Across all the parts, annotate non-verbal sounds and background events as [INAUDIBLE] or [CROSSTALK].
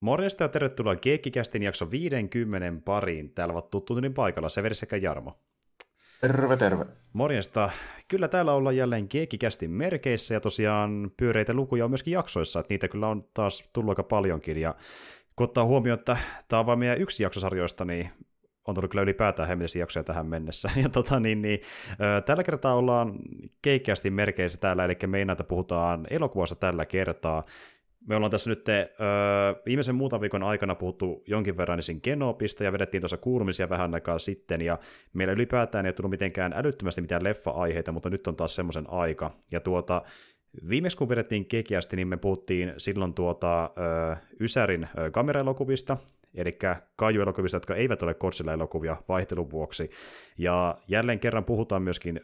Morjesta ja tervetuloa Keekkikästin jakso 50 pariin. Täällä ovat tuttu niin paikalla Severi sekä Jarmo. Terve, terve. Morjesta. Kyllä täällä ollaan jälleen Keekkikästin merkeissä ja tosiaan pyöreitä lukuja on myöskin jaksoissa, että niitä kyllä on taas tullut aika paljonkin. Ja kun ottaa huomioon, että tämä on vain meidän yksi jaksosarjoista, niin on tullut kyllä ylipäätään hemmeellisiä jaksoja tähän mennessä. [LAUGHS] Ja tota, niin, niin, tällä kertaa ollaan keikkästi merkeissä täällä, eli meinaita puhutaan elokuvasta tällä kertaa. Me ollaan tässä nyt öö, viimeisen muutaman viikon aikana puhuttu jonkin verran esim. Genopista ja vedettiin tuossa kuulumisia vähän aikaa sitten, ja meillä ylipäätään ei tullut mitenkään älyttömästi mitään leffa-aiheita, mutta nyt on taas semmoisen aika. Ja tuota, Viimeksi kun vedettiin kekiästi, niin me puhuttiin silloin tuota, ö, Ysärin ö, kameraelokuvista, eli kaijuelokuvista, jotka eivät ole Godzilla-elokuvia vaihtelun vuoksi. Ja jälleen kerran puhutaan myöskin ö,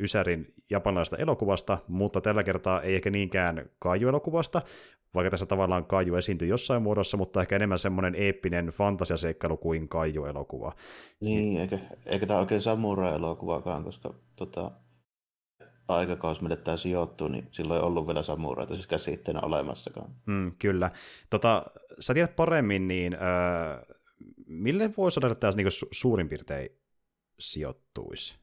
Ysärin japanilaisesta elokuvasta, mutta tällä kertaa ei ehkä niinkään kaijuelokuvasta, vaikka tässä tavallaan kaiju esiintyy jossain muodossa, mutta ehkä enemmän semmoinen eeppinen fantasiaseikkailu kuin kaijuelokuva. Niin, eikä, eikä tämä oikein samurai-elokuvakaan, koska tota, aikakausi, mille tämä sijoittuu, niin silloin ei ollut vielä samuraita siis käsitteenä olemassakaan. Mm, kyllä. Tota, sä tiedät paremmin, niin äh, mille voisi olla, että tämä niin suurin piirtein sijoittuisi?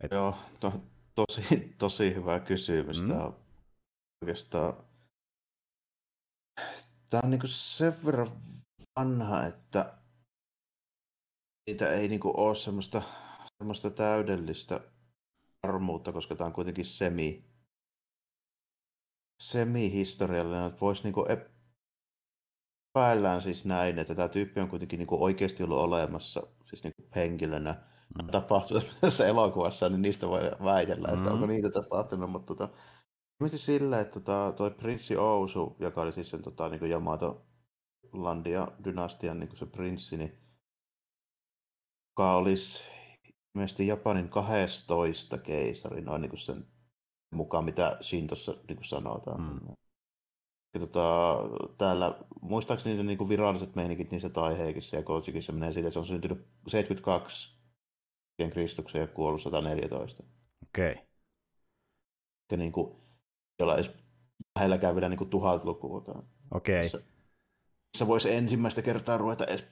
Et... Joo, to, tosi, tosi hyvä kysymys. Mm. Tämä on oikeastaan... Tämä on niin sen verran vanha, että niitä ei niin ole semmoista, semmoista täydellistä varmuutta, koska tämä on kuitenkin semi, semi-historiallinen, että voisi niinku epäillään siis näin, että tämä tyyppi on kuitenkin niinku oikeasti ollut olemassa siis niinku henkilönä mm. tapahtunut tässä elokuvassa, niin niistä voi väitellä, että mm. onko niitä tapahtunut, mutta tota, ilmeisesti sillä, että tota, toi prinssi Ousu, joka oli siis sen tota, niin Yamato Landia dynastian niin se prinssi, niin joka olisi ilmeisesti Japanin 12 keisari, noin niin sen mukaan, mitä Shintossa niin sanotaan. Mm. Ja tota, täällä, muistaakseni ne niin kuin viralliset meinikit niissä Taiheikissä ja Kotsikissa menee sille, että se on syntynyt 72 Kristuksen ja kuollut 114. Okei. Okay. Ja niin kuin, jolla edes lähelläkään vielä niin kuin tuhatlukuakaan. Okei. Okay. Se voisi ensimmäistä kertaa ruveta edes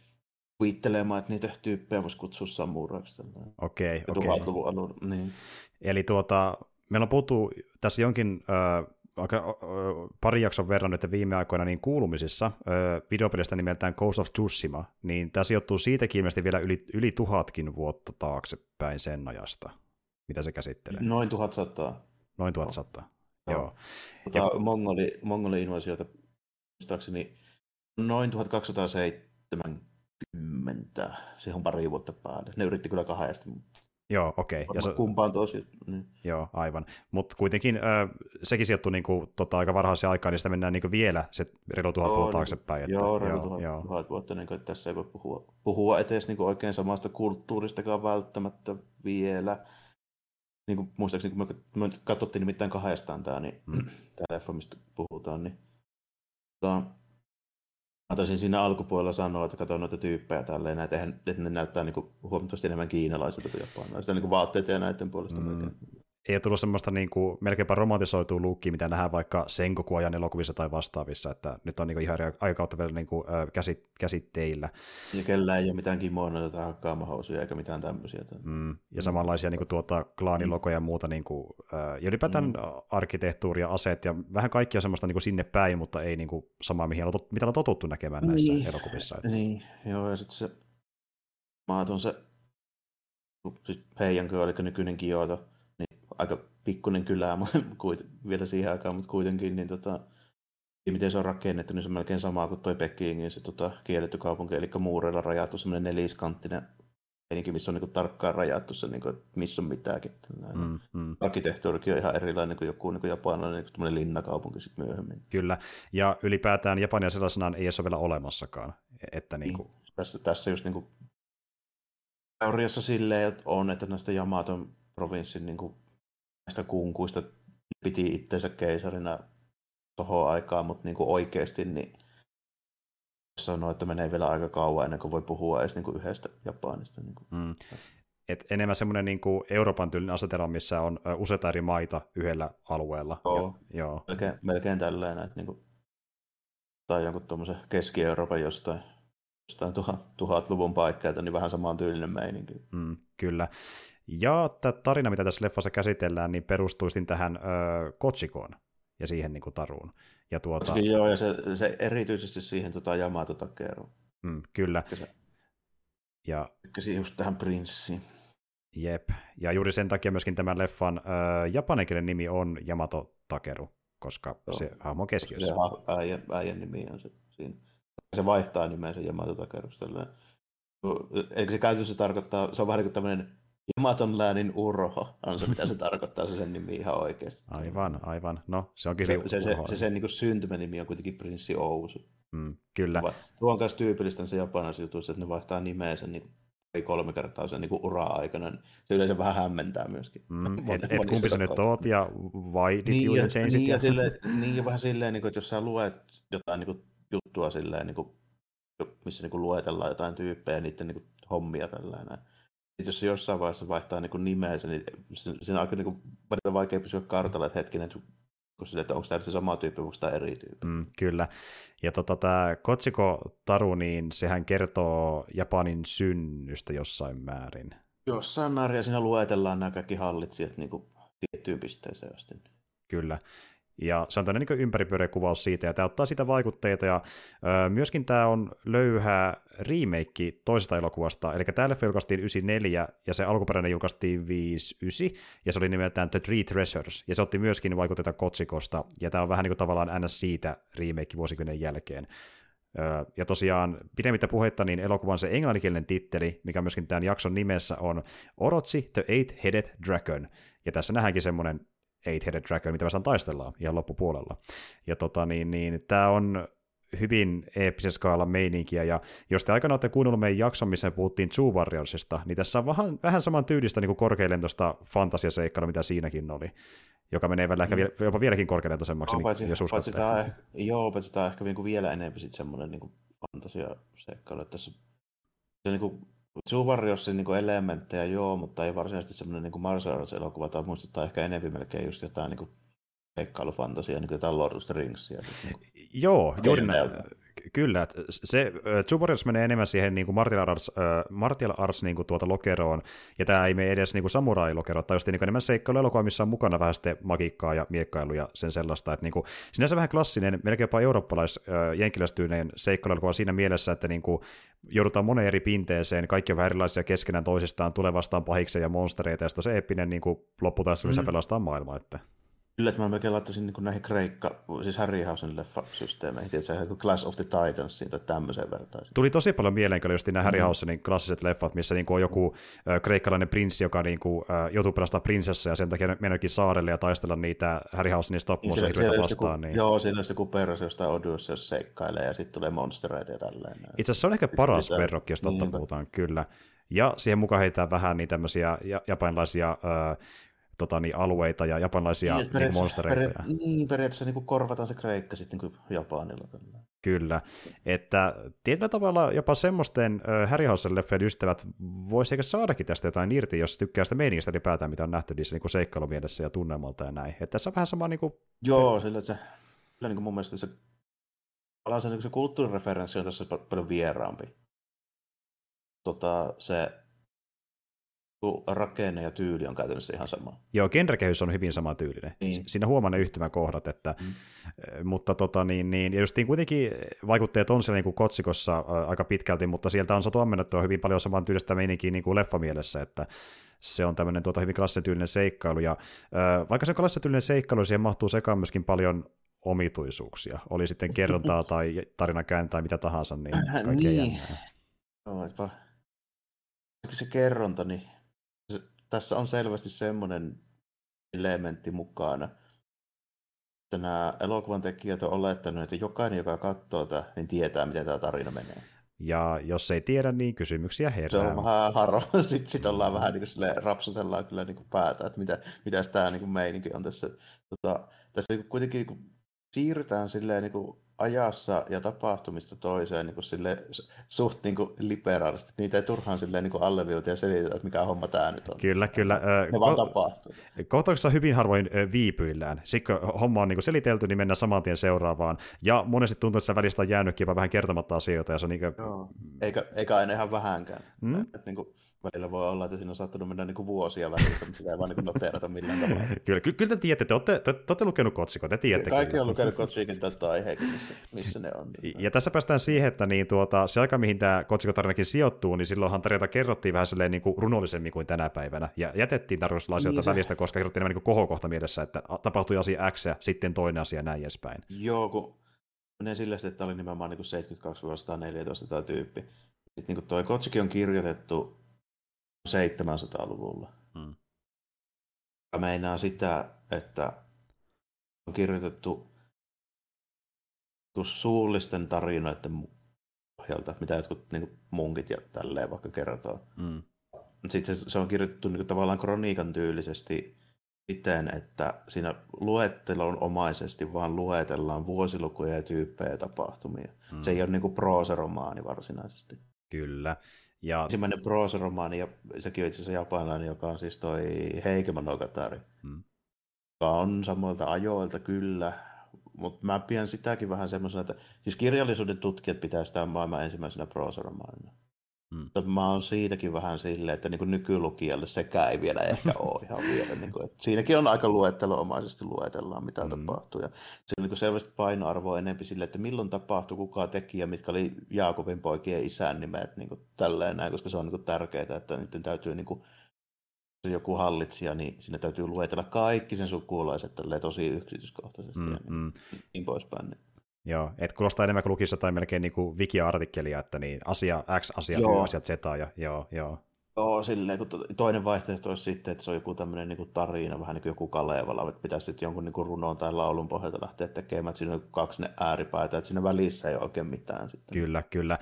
kuvittelemaan, että niitä tyyppejä voisi kutsua samuraiksi. Okei, okay, okei. Okay. niin. Eli tuota, meillä on puhuttu tässä jonkin äh, aika, pari jakson verran nyt viime aikoina niin kuulumisissa videopelistä nimeltään Ghost of Tsushima, niin tämä sijoittuu siitäkin ilmeisesti vielä yli, yli tuhatkin vuotta taaksepäin sen ajasta, mitä se käsittelee. Noin tuhat sataa. Noin tuhat sataa, joo. Tota, ja... Mongoli, Mongoli invasiota muistaakseni noin 1207 kymmentä, siihen on pari vuotta päälle. Ne yritti kyllä kahdesti, Joo, okei. Okay. Ja se... Kumpaan tosi. Niin. Joo, aivan. Mutta kuitenkin äh, sekin sijoittuu niinku, tota, aika varhaiseen aikaan, niin sitä mennään niinku vielä se reilu tuhat vuotta taaksepäin. Että, joo, reilu tuhat, joo. tuhat vuotta, niin kuin, että tässä ei voi puhua, puhua etes niin oikein samasta kulttuuristakaan välttämättä vielä. Niin kuin, muistaakseni, kun me, katsottiin nimittäin kahdestaan tämä, niin, mm. [CLEARS THROAT] tämä leffa, mistä puhutaan, niin tota, Mä taisin siinä alkupuolella sanoa, että katsoin noita tyyppejä tälleen, että, että ne näyttää niin kuin huomattavasti enemmän kiinalaisilta kuin japanilaisilta, niin kuin vaatteet ja näiden puolesta mm. Ei tullut semmoista niin kuin, melkeinpä romantisoitua luukkiä, mitä nähdään vaikka Senkoku-ajan elokuvissa tai vastaavissa, että nyt on niin kuin ihan aikakautta vielä niin kuin, käsit, käsitteillä. Ja kellä ei ole mitään kimonoita tai hakkaamahousuja eikä mitään tämmöisiä. Mm. Ja samanlaisia niin kuin, tuota, klaanilokoja ja muuta, niin kuin, ja ylipäätään mm. arkkitehtuuria, aseet ja vähän kaikkia semmoista niin kuin sinne päin, mutta ei niin kuin, samaa, mihin on, mitä on totuttu näkemään näissä niin. elokuvissa. Että... Niin, joo, ja sitten se maaton se siis Heijankö, eli nykyinen Kioto, aika pikkuinen kylä [LAUGHS] vielä siihen aikaan, mutta kuitenkin, niin tota, miten se on rakennettu, niin se on melkein sama kuin toi Pekingin se tota, kielletty kaupunki, eli muureilla rajattu semmoinen neliskanttinen meininki, missä on niin kuin, tarkkaan rajattu se, niin kuin, missä on mitäkin. Mm, mm. Arkkitehtuurikin on ihan erilainen kuin joku niin kuin japanilainen niin linnakaupunki sitten myöhemmin. Kyllä, ja ylipäätään Japania sellaisenaan ei ole vielä olemassakaan. Että niin kuin... niin, tässä, tässä just niin kuin, teoriassa silleen on, että näistä Jamaton provinssin niin kuin, näistä kunkuista piti itseensä keisarina tuohon aikaan, mutta niin kuin oikeasti niin sanoa, että menee vielä aika kauan ennen kuin voi puhua edes niin kuin yhdestä Japanista. Niin kuin. Mm. Et enemmän semmoinen niin kuin Euroopan tyylinen asetelma, missä on useita eri maita yhdellä alueella. Joo, ja, joo. Melkein, melkein tällainen. Että niin kuin, tai jonkun tuommoisen Keski-Euroopan jostain, jostain tuhat, tuhatluvun paikkeilta, niin vähän samaan tyylinen meininki. Mm, kyllä. Ja tämä tarina, mitä tässä leffassa käsitellään, niin perustuisin tähän ö, Kotsikoon ja siihen niin kuin taruun. Ja tuota... Kotsikin, joo, ja se, se erityisesti siihen tota, Yamato-takeroon. Mm, kyllä. Ja... Tykkäsin just tähän prinssiin. Jep, ja juuri sen takia myöskin tämän leffan äh, japanikielinen nimi on Yamato Takeru, koska Joo. se hahmo on keskiössä. Se äijän, äijän nimi on se siinä. Se vaihtaa nimensä Yamato Takeru. Eikö se käytössä tarkoittaa, se on vähän niin kuin tämmöinen Yamaton läänin urho, on se mitä se [LAUGHS] tarkoittaa, se sen nimi ihan oikeasti. Aivan, aivan. No, se onkin se, se, se, se, sen niin syntymänimi on kuitenkin prinssi Ousu. Mm, kyllä. Tuo on myös tyypillistä se japanilaisissa jutuissa, että ne vaihtaa nimeensä niin kolme kertaa sen niin ura-aikana, niin se yleensä vähän hämmentää myöskin. Mm, [LAUGHS] et, et kumpi sä nyt oot ja why did niin, you ja, change niin, it? Ja, sille, niin ja vähän silleen, niin kuin, että jos sä luet jotain niin kuin, juttua silleen, niin kuin, missä niin kuin, luetellaan jotain tyyppejä ja niiden niin kuin, hommia tällainen. Sitten jos se jossain vaiheessa vaihtaa niin nimeensä, niin siinä on aika niin kuin, vaikea pysyä kartalla, että hetkinen, että sille, että onko tämä se sama tyyppi, onko tämä eri tyyppi. Mm, kyllä. Ja tota, tämä Kotsiko Taru, niin sehän kertoo Japanin synnystä jossain määrin. Jossain määrin, ja siinä luetellaan nämä kaikki hallitsijat niin kuin tiettyyn pisteeseen asti. Kyllä. Ja se on tämmöinen niin ympäripyöreä kuvaus siitä, ja tämä ottaa sitä vaikutteita, ja ö, myöskin tämä on löyhä remake toisesta elokuvasta, eli tämä leffa julkaistiin 94, ja se alkuperäinen julkaistiin 59, ja se oli nimeltään The Three Treasures, ja se otti myöskin vaikutteita Kotsikosta, ja tämä on vähän niin kuin tavallaan ns. siitä remake vuosikymmenen jälkeen. Ja tosiaan pidemmittä puhetta, niin elokuvan se englanninkielinen titteli, mikä myöskin tämän jakson nimessä on Orotsi the Eight-Headed Dragon. Ja tässä nähdäänkin semmoinen Eight-Headed Dragon, mitä vastaan taistellaan ihan loppupuolella. Ja tota, niin, niin, tämä on hyvin eeppisen skaalan meininkiä, ja jos te aikana olette kuunnellut meidän jakson, missä me puhuttiin Zoo Warriorsista, niin tässä on vähän, vähän saman tyylistä niin korkeilentosta fantasiaseikkailua, mitä siinäkin oli, joka menee välillä mm. ehkä jopa vieläkin korkeilentoisemmaksi, no, paitsi, jos paitsi tämä, Joo, paitsi tämä ehkä niin vielä enemmän sitten semmoinen niin fantasiaseikkailu, että tässä se niin kuin Zoo Warriorsin niin elementtejä joo, mutta ei varsinaisesti semmoinen niin martial arts-elokuva, tai muistuttaa ehkä enemmän melkein just jotain niin seikkailufantasia, niin kuin jotain Lord of the Ringsia. Niin joo, juuri näin. Kyllä, että se Two Warriors menee enemmän siihen niin kuin martial arts, äh, martial arts niin kuin tuota lokeroon, ja tämä ei mene edes niin kuin samurai-lokeroon, tai just niin enemmän seikkailuelokuva, missä on mukana vähän sitten magiikkaa ja miekkailu ja sen sellaista, että niin kuin, sinänsä vähän klassinen, melkein jopa eurooppalais äh, jenkiläistyyneen seikkailuelokuva siinä mielessä, että niin kuin, joudutaan moneen eri pinteeseen, kaikki on vähän erilaisia keskenään toisistaan, tulee vastaan pahiksen ja monstereita, ja sitten se eeppinen niin lopputaistelu, missä mm. pelastaa maailmaa. Että. Kyllä, että mä melkein laittaisin niin näihin Kreikka, siis Harryhausen leffasysteemeihin, että se on Class of the Titans tai tämmöiseen vertaisiin. Tuli tosi paljon mieleen, kun just nämä Harryhausenin klassiset leffat, missä niin kuin on joku äh, kreikkalainen prinssi, joka niin kuin, äh, joutuu pelastamaan prinsessa ja sen takia mennäkin saarelle ja taistella niitä Harryhausenin stop niin vastaan. Niin. Joo, siinä on joku perus jostain Odyssey, jos seikkailee ja sitten tulee monstereita ja tälleen. Itse asiassa se on ehkä paras verrokki, jos totta puhutaan, kyllä. Ja siihen mukaan heitetään vähän niitä tämmöisiä japanilaisia äh, tota, niin, alueita ja japanlaisia niin, niin, monstereita. Peria- ja... Niin, periaatteessa niin korvataan se Kreikka sitten niin Japanilla. Tällä. Kyllä, että tietyllä tavalla jopa semmoisten äh, Harryhausen leffien ystävät voisi ehkä saadakin tästä jotain irti, jos tykkää sitä meiningistä ylipäätään, mitä on nähty niissä niin seikkailumielessä ja tunnelmalta ja näin. Että tässä on vähän sama niin kuin... Joo, sillä että se, kyllä niin kuin mun mielestä se, se, niin se kulttuurireferenssi on tässä paljon vieraampi. Tota, se rakenne ja tyyli on käytännössä ihan sama. Joo, genrekehys on hyvin sama tyylinen. Niin. Siinä huomaa ne yhtymäkohdat, että, mm. mutta tota, niin, niin, ja justiin kuitenkin vaikutteet on siellä niin kuin kotsikossa aika pitkälti, mutta sieltä on saatu ammennettua hyvin paljon saman tyylistä meininkiä niin kuin leffamielessä, että se on tämmöinen tuota, hyvin klassityylinen seikkailu, ja vaikka se on klassityylinen seikkailu, siihen mahtuu sekaan myöskin paljon omituisuuksia, oli sitten kerrontaa tai tarinakään tai mitä tahansa, niin kaikkea niin. jännää. Joo, se kerronta, niin tässä on selvästi semmoinen elementti mukana, että nämä elokuvan tekijät on olettanut, että jokainen, joka katsoo tätä, niin tietää, miten tämä tarina menee. Ja jos ei tiedä, niin kysymyksiä herää. Se on vähän harvoin. [LAUGHS] Sitten sit ollaan vähän niin kuin rapsutellaan kyllä niin kuin päätä, että mitä, mitä tämä niin kuin meininki on tässä. Tota, tässä niin kuitenkin niin kuin siirrytään silleen niin kuin ajassa ja tapahtumista toiseen niin kuin sille, suht niin kuin liberaalisti. Niitä ei turhaan silleen niin alleviuta ja selitetä, että mikä homma tämä nyt on. Kyllä, kyllä. Ne ko- vaan tapahtuu. Kohtauksessa hyvin harvoin viipyillään. Sitten kun homma on niin kuin selitelty, niin mennään saman tien seuraavaan. Ja monesti tuntuu, että välistä on jäänytkin jopa vähän kertomatta asioita. Ja se on niin kuin... Joo. Eikä, eikä aina ihan vähänkään. Mm? Että, niin kuin, välillä voi olla, että siinä on saattanut mennä niin kuin vuosia välissä, mutta sitä ei vaan niin noteerata millään tavalla. [LAUGHS] kyllä, kyllä, kyllä te tiedätte, te olette, te, te olette lukenut kotsikot, te tiedätte. Kaikki kyllä. on lukenut kotsikot tätä aiheita, missä, missä ne on. Ja tässä päästään siihen, että niin tuota, se aika, mihin tämä kotsikotarinakin sijoittuu, niin silloinhan tarjota kerrottiin vähän silleen niin kuin runollisemmin kuin tänä päivänä, ja jätettiin tarkoituksella asioita niin välistä, koska kerrottiin enemmän niin kohokohta mielessä, että tapahtui asia X ja sitten toinen asia näin edespäin. Joo, kun menee sillä että tämä oli nimenomaan niin 72 14 tämä tyyppi. Sitten niin tuo kotsikin on kirjoitettu 700-luvulla. Hmm. Meinaa sitä, että on kirjoitettu suullisten tarinoiden pohjalta, mitä jotkut niin munkit ja tälleen vaikka kertoo. Mm. Sitten se, se on kirjoitettu niin kuin, tavallaan kroniikan tyylisesti siten, että siinä luettelon omaisesti vaan luetellaan vuosilukuja ja tyyppejä ja tapahtumia. Mm. Se ei ole niin kuin proosaromaani varsinaisesti. Kyllä. Ja... Ensimmäinen proosaromaani, ja sekin on itse asiassa japanilainen, joka on siis toi Heike Monogatari. Hmm. Joka on samoilta ajoilta kyllä, mutta mä pidän sitäkin vähän semmoisena, että siis kirjallisuuden tutkijat pitää sitä maailman ensimmäisenä proosaromaanina. Mm. Mutta mä oon siitäkin vähän silleen, että niin nykylukijalle sekään ei vielä ehkä [LAUGHS] ole ihan vielä. Niin kuin, että siinäkin on aika luettelomaisesti luetellaan, mitä mm. tapahtuu. Ja se on niin selvästi painoarvo enempi sille, että milloin tapahtui, kuka teki ja mitkä oli Jaakobin poikien isän nimet, niin kuin tälleen näin, koska se on niin kuin tärkeää, että niiden täytyy niin kuin, se joku hallitsija, niin sinne täytyy luetella kaikki sen sukulaiset tosi yksityiskohtaisesti mm, ja niin, mm. niin poispäin. Niin. Joo, että kuulostaa enemmän kuin lukisi jotain melkein niin kuin wiki-artikkelia, että niin asia X, asia Y, asia Z, ja joo, joo. Joo, silleen, kun toinen vaihtoehto olisi sitten, että se on joku tämmöinen niin tarina, vähän niin kuin joku Kalevala, että pitäisi sitten jonkun niin kuin runon tai laulun pohjalta lähteä tekemään, että siinä on kaksi ne ääripäätä, että siinä välissä ei ole oikein mitään sitten. Kyllä, kyllä.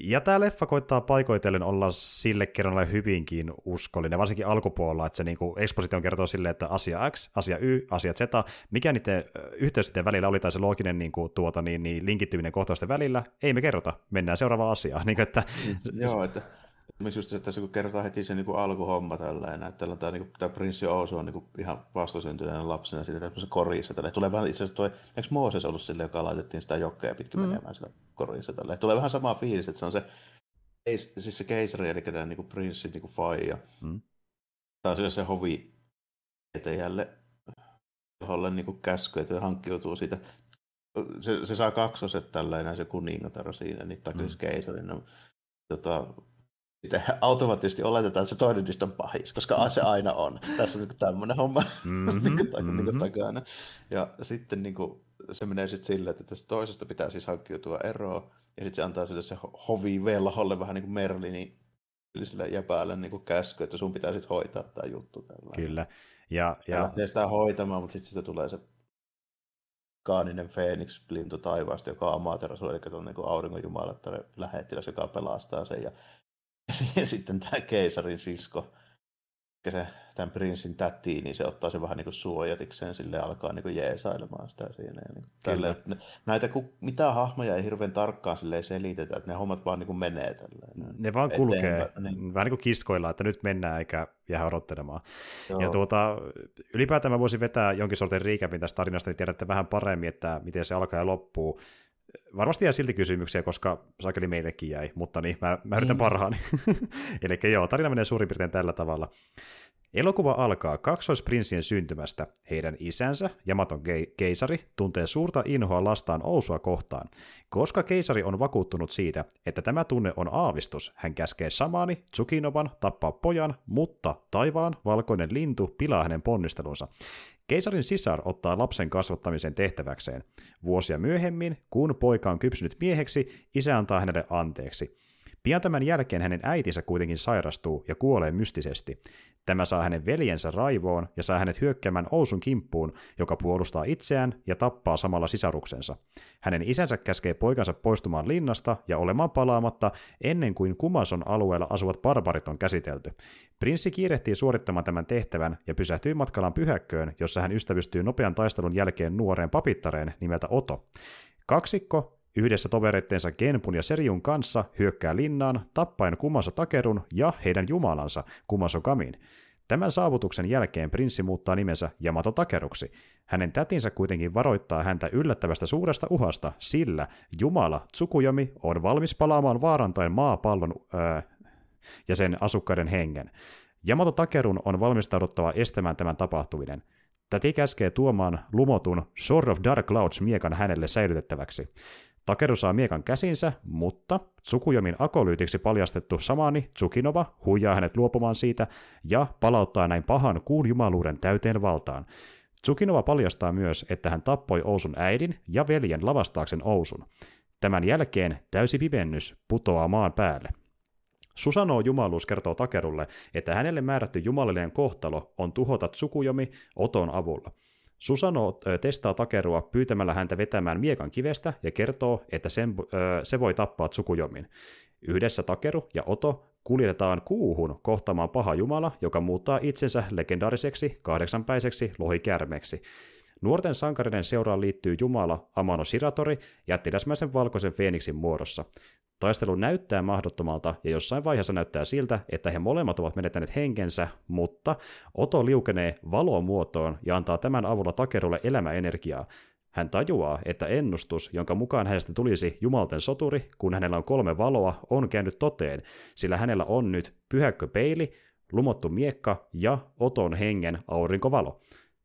Ja tämä leffa koittaa paikoitellen olla sille kerralla hyvinkin uskollinen, varsinkin alkupuolella, että se niin kuin exposition kertoo sille, että asia X, asia Y, asia Z, mikä niiden yhteys sitten välillä oli, tai se looginen niin kuin, tuota, niin, niin linkittyminen kohtausten välillä, ei me kerrota, mennään seuraavaan asiaan. [LAUGHS] Niin, että, Joo, että Esimerkiksi just se, että kun kerrotaan heti se niin kuin alkuhomma tällä että täällä on tämä, niin kuin, tämä prinssi Ousu on niin kuin, ihan vastasyntyneenä lapsena siinä tämmöisessä korissa. Tällä. Tulee vähän itse asiassa toi, eikö Mooses ollut sille, joka laitettiin sitä jokkeja pitkin mm. menemään sillä korissa tällä. Tulee vähän sama fiilis, että se on se, siis se keisari, eli tämä niin kuin prinssi niin kuin faija. Mm. Tämä on se hovi etäjälle, jolle niin kuin käsky, että hankkiutuu siitä se, se saa kaksoset tällä se kuningatar siinä, niin tai mm. Siis keisari. No, tota, sitten automaattisesti oletetaan, että se toinen niistä on pahis, koska se aina on. Tässä on niin tämmöinen homma mm-hmm, [LAUGHS] niin kuin, mm-hmm. niin kuin takana. Ja sitten niin kuin, se menee sitten silleen, että tästä toisesta pitää siis hankkiutua eroon, ja sitten se antaa sille se hovi velholle vähän niin kuin Merlini sille jäpäälle niin kuin käsky, että sun pitää sitten hoitaa tämä juttu. Tällä. Kyllä. Ja, ja... ja lähtee sitä hoitamaan, mutta sitten sitä tulee se kaaninen Phoenix-lintu taivaasta, joka on Amaterasu, eli tuon niin auringonjumalattaren lähettiläs, joka pelastaa sen. Ja ja [LAUGHS] sitten tämä keisarin sisko, se, tämän prinssin täti, niin se ottaa sen vähän niin kuin suojatikseen sille alkaa niin kuin jeesailemaan sitä siinä. Ja niin tälle, näitä, kun, mitä hahmoja ei hirveän tarkkaan sille selitetä, että ne hommat vaan niin kuin menee tälleen. Ne vaan kulkee, niin. vähän niin kuin kiskoilla, että nyt mennään eikä jää odottelemaan. Joo. Ja tuota, ylipäätään mä voisin vetää jonkin sortin riikäpin tästä tarinasta, niin tiedätte vähän paremmin, että miten se alkaa ja loppuu varmasti jää silti kysymyksiä, koska sakeli meillekin jäi, mutta niin, mä, mä yritän mm. parhaani. [LAUGHS] Eli joo, tarina menee suurin piirtein tällä tavalla. Elokuva alkaa kaksoisprinssien syntymästä. Heidän isänsä, Jamaton keisari, tuntee suurta inhoa lastaan Ousua kohtaan. Koska keisari on vakuuttunut siitä, että tämä tunne on aavistus, hän käskee Samani, Tsukinoban, tappaa pojan, mutta taivaan valkoinen lintu pilaa hänen ponnistelunsa. Keisarin sisar ottaa lapsen kasvattamisen tehtäväkseen. Vuosia myöhemmin, kun poika on kypsynyt mieheksi, isä antaa hänelle anteeksi. Pian tämän jälkeen hänen äitinsä kuitenkin sairastuu ja kuolee mystisesti. Tämä saa hänen veljensä raivoon ja saa hänet hyökkäämään Ousun kimppuun, joka puolustaa itseään ja tappaa samalla sisaruksensa. Hänen isänsä käskee poikansa poistumaan linnasta ja olemaan palaamatta ennen kuin Kumason alueella asuvat barbarit on käsitelty. Prinssi kiirehtii suorittamaan tämän tehtävän ja pysähtyy matkallaan pyhäkköön, jossa hän ystävystyy nopean taistelun jälkeen nuoreen papittareen nimeltä Oto. Kaksikko yhdessä tovereittensa Genpun ja Seriun kanssa hyökkää linnaan, tappaen Kumaso Takerun ja heidän jumalansa Kumaso Kamin. Tämän saavutuksen jälkeen prinssi muuttaa nimensä Yamato Takeruksi. Hänen tätinsä kuitenkin varoittaa häntä yllättävästä suuresta uhasta, sillä Jumala Tsukuyomi on valmis palaamaan vaarantaen maapallon öö, ja sen asukkaiden hengen. Yamato Takerun on valmistauduttava estämään tämän tapahtuminen. Täti käskee tuomaan lumotun Sword of Dark Clouds miekan hänelle säilytettäväksi. Takeru saa miekan käsinsä, mutta Tsukuyomin akolyytiksi paljastettu Samani Tsukinova huijaa hänet luopumaan siitä ja palauttaa näin pahan kuun jumaluuden täyteen valtaan. Tsukinova paljastaa myös, että hän tappoi Ousun äidin ja veljen lavastaaksen Ousun. Tämän jälkeen täysi pimennys putoaa maan päälle. Susanoo jumaluus kertoo Takerulle, että hänelle määrätty jumalallinen kohtalo on tuhota Tsukuyomi Oton avulla – Susano testaa Takerua pyytämällä häntä vetämään miekan kivestä ja kertoo, että sen, se voi tappaa Tsukuyomin. Yhdessä Takeru ja Oto kuljetetaan kuuhun kohtaamaan paha jumala, joka muuttaa itsensä legendaariseksi kahdeksanpäiseksi lohikärmeksi. Nuorten sankarinen seuraan liittyy jumala Amano Siratori jättiläsmäisen valkoisen Feeniksin muodossa. Taistelu näyttää mahdottomalta ja jossain vaiheessa näyttää siltä, että he molemmat ovat menettäneet henkensä, mutta Oto liukenee valon muotoon ja antaa tämän avulla Takerulle elämäenergiaa. Hän tajuaa, että ennustus, jonka mukaan hänestä tulisi jumalten soturi, kun hänellä on kolme valoa, on käynyt toteen, sillä hänellä on nyt pyhäkkö peili, lumottu miekka ja Oton hengen aurinkovalo.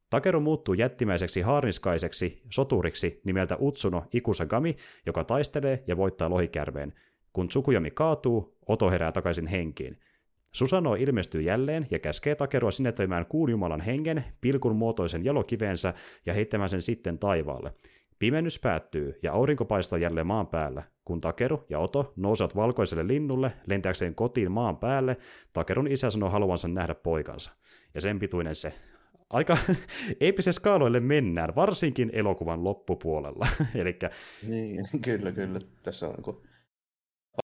Takeru muuttuu jättimäiseksi haarniskaiseksi soturiksi nimeltä Utsuno Ikusagami, joka taistelee ja voittaa lohikärveen. Kun Tsukuyomi kaatuu, Oto herää takaisin henkiin. Susano ilmestyy jälleen ja käskee Takerua sinetöimään kuun jumalan hengen, pilkun muotoisen jalokiveensä ja heittämään sen sitten taivaalle. Pimennys päättyy ja aurinko paistaa jälleen maan päällä. Kun Takeru ja Oto nousevat valkoiselle linnulle lentääkseen kotiin maan päälle, Takerun isä sanoo haluansa nähdä poikansa. Ja sen pituinen se aika [LAUGHS] eeppisen skaaloille mennään, varsinkin elokuvan loppupuolella. [LAUGHS] Elikkä... Niin, [LAUGHS] kyllä, kyllä. Tässä on niin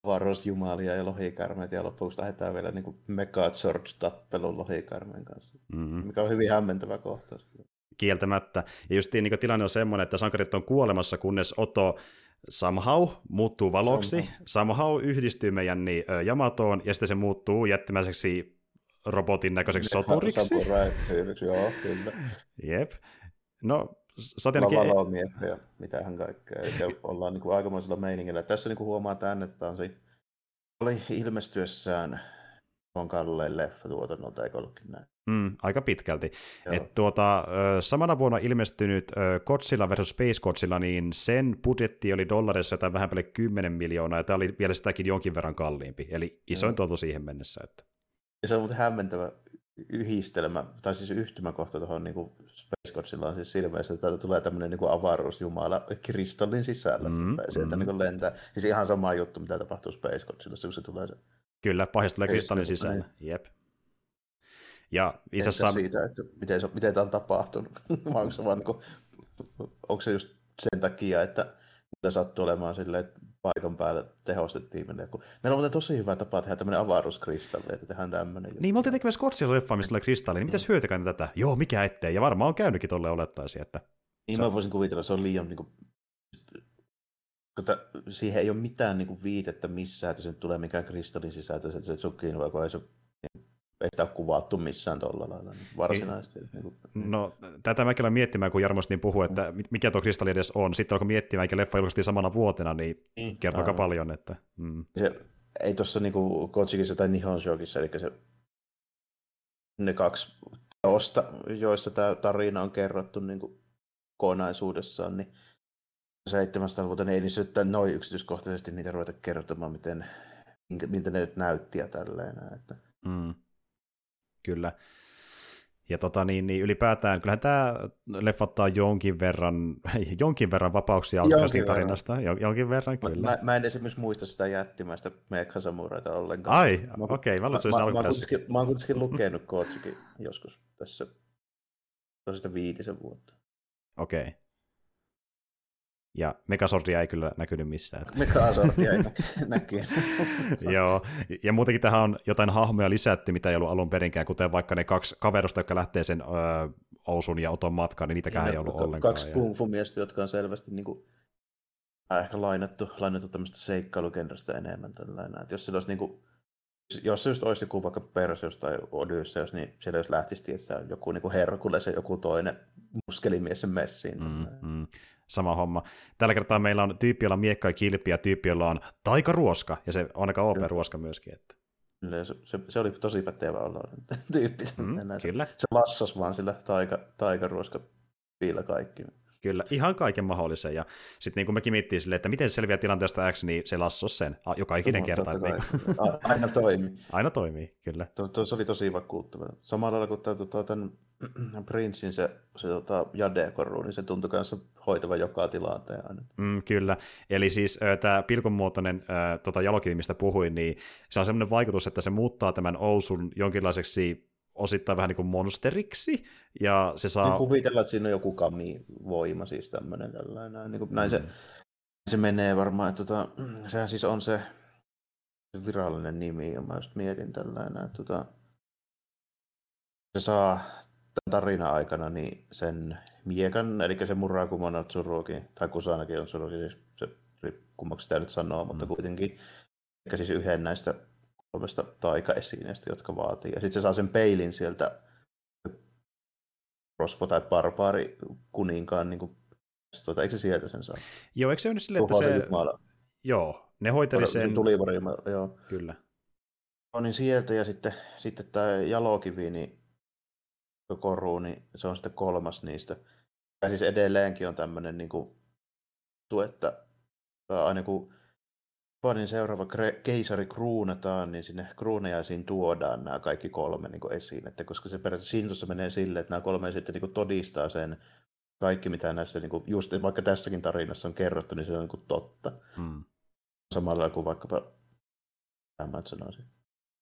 avaruusjumalia ja lohikärmeet ja lopuksi lähdetään vielä niin kuin Megazord-tappelun lohikärmeen kanssa, mm-hmm. mikä on hyvin hämmentävä kohtaus. Kieltämättä. Ja just niin tilanne on semmoinen, että sankarit on kuolemassa, kunnes Oto somehow muuttuu valoksi, somehow, somehow yhdistyy meidän niin, Yamatoon, ja sitten se muuttuu jättimäiseksi robotin näköiseksi soturiksi. Samurai, joo, kyllä. Jep. No, sä oot ainakin... miettiä, mitähän kaikkea. Eli ollaan niin kuin aikamoisella meiningillä. Tässä niin kuin huomaa tänne, että tämä on se oli ilmestyessään on kallein leffa tuotannolta, eikö ollutkin näin? Mm, aika pitkälti. Et tuota, samana vuonna ilmestynyt Godzilla vs. Space Godzilla, niin sen budjetti oli dollarissa jotain vähän päälle 10 miljoonaa, ja tämä oli vielä sitäkin jonkin verran kalliimpi. Eli isoin tuotu siihen mennessä. Että... Ja se on muuten hämmentävä yhdistelmä, tai siis yhtymäkohta tuohon niin Space Godsilla on siis silmässä, että täältä tulee tämmöinen niin avaruusjumala kristallin sisällä, mm, tai sieltä mm. niin lentää. Siis ihan sama juttu, mitä tapahtuu Space Godzilla, kun se tulee se... Kyllä, pahista tulee kristallin sisällä, niin. jep. Ja isässä... siitä, että miten, se, miten tämä on tapahtunut, [LAUGHS] vai onko se vaan niin kuin, onko se just sen takia, että mitä sattuu olemaan silleen, että paikan päällä tehostettiin meille. Meillä on muuten tosi hyvä tapa tehdä tämmöinen avaruuskristalli, että tehdään tämmöinen. Niin, me oltiin tekemässä Godzilla-leffa, missä oli kristalli, niin mitäs hyötykään tätä? Joo, mikä ettei, ja varmaan on käynytkin tolle olettaisi, että... Niin, mä voisin kuvitella, että se on liian niin kuin, Kota, siihen ei ole mitään niin kuin, viitettä missään, että se tulee mikään kristallin sisältö, että se sukiin, vaikka ei se sitä ole kuvattu missään tuolla lailla niin varsinaisesti. Niin, kuin, niin. No, tätä mäkin olen miettimään, kun Jarmo niin puhuu, että mikä tuo kristalli edes on. Sitten alkoi miettimään, eikä leffa julkaistiin samana vuotena, niin, niin. kertokaa paljon. Että, mm. se, ei tuossa niin Kotsikissa tai Nihon Shokissa, eli se, ne kaksi teosta, joissa tämä tarina on kerrottu niin kuin kokonaisuudessaan, niin 700 vuotta, niin ei niissä noin yksityiskohtaisesti niitä ruveta kertomaan, miten, miltä ne nyt näytti ja tälleen. Että... Mm. Kyllä. Ja tota, niin, niin ylipäätään, kyllähän tämä leffa ottaa jonkin verran, [LAUGHS] jonkin verran vapauksia alkuperäisestä tarinasta. Verran. Jonkin verran, kyllä. Mä, mä en esimerkiksi muista sitä jättimäistä Mekhasamuraita ollenkaan. Ai, okei, okay, mä, mä, mä, mä, kuitenkin, mä oon kuitenkin lukenut Kotsuki joskus tässä sitä viitisen vuotta. Okei. Okay. Ja Megasordia ei kyllä näkynyt missään. [LAUGHS] Megasordia ei näkynyt. [LAUGHS] Joo, ja muutenkin tähän on jotain hahmoja lisätty, mitä ei ollut alun perinkään, kuten vaikka ne kaksi kaverusta, jotka lähtee sen öö, Ousun ja Oton matkaan, niin niitäkään ja ei ollut ollenkaan. Kaksi kungfu-miestä, jotka on selvästi niin kuin ehkä lainattu, lainattu tämmöistä seikkailukenrasta enemmän tällainen. Että jos sillä olisi niinku, jos se just olisi joku vaikka Perseus tai Odysseus, niin siellä jos lähtisi että joku niinku Herkules ja joku toinen muskelimies sen messiin. Mm, mm, sama homma. Tällä kertaa meillä on tyyppi, jolla on miekka ja kilpi, ja tyyppi, jolla on taikaruoska, ja se on aika OP-ruoska myöskin. Että. Kyllä, se, se, se, oli tosi pätevä olla [LAUGHS] tyyppi. Mm, kyllä. Se lassas vaan sillä taika, taikaruoska piillä kaikki. Kyllä, ihan kaiken mahdollisen. Ja sitten niin kuin mekin miettii silleen, että miten selviää tilanteesta X, niin se lassos sen joka ikinen no, kerta. Niin Aina toimii. Aina toimii, kyllä. Tuo, tuo se oli tosi vakuuttava. Samalla lailla kuin tämä, tuota, tämän [CLEARS THROAT] Princein se, se tota, Jadekoru, niin se tuntui kanssa hoitava joka tilanteen aina. Mm, kyllä, eli siis tämä pilkonmuotoinen äh, tota, jalokivi, mistä puhuin, niin se on sellainen vaikutus, että se muuttaa tämän Ousun jonkinlaiseksi osittain vähän niin kuin monsteriksi, ja se saa... Niin kuvitella, että siinä on joku kami-voima, siis tämmöinen tällainen. Niin kuin, näin mm. se, se menee varmaan, että tota, [CLEARS THROAT] sehän siis on se, se virallinen nimi, ja mä just mietin tällainen, että tota, se saa tarinan aikana niin sen miekan, eli se Muraku Monotsuruki, tai Kusanakin on Suruki, siis se, kummaksi sitä nyt sanoo, mutta mm. kuitenkin, eli siis yhden näistä kolmesta taikaesineestä, jotka vaatii. Ja sitten se saa sen peilin sieltä rospo- tai barbaari kuninkaan, niin kuin, tuota, eikö se sieltä sen saa? Joo, eikö se ole sille, että se... Maala. Joo, ne hoiteli sen... Tulivarima, joo. Kyllä. No niin sieltä ja sitten, sitten tämä jalokivi, niin koru, niin se on sitten kolmas niistä. Ja siis edelleenkin on tämmöinen niin kuin, että aina kun Japanin seuraava keisari kruunataan, niin sinne kruunajaisiin tuodaan nämä kaikki kolme niin esiin. Että koska se periaatteessa Shintossa menee silleen, että nämä kolme sitten niin todistaa sen kaikki, mitä näissä, niin kuin, just vaikka tässäkin tarinassa on kerrottu, niin se on niin kuin totta. Hmm. Samalla kuin vaikkapa, mä sanoisin,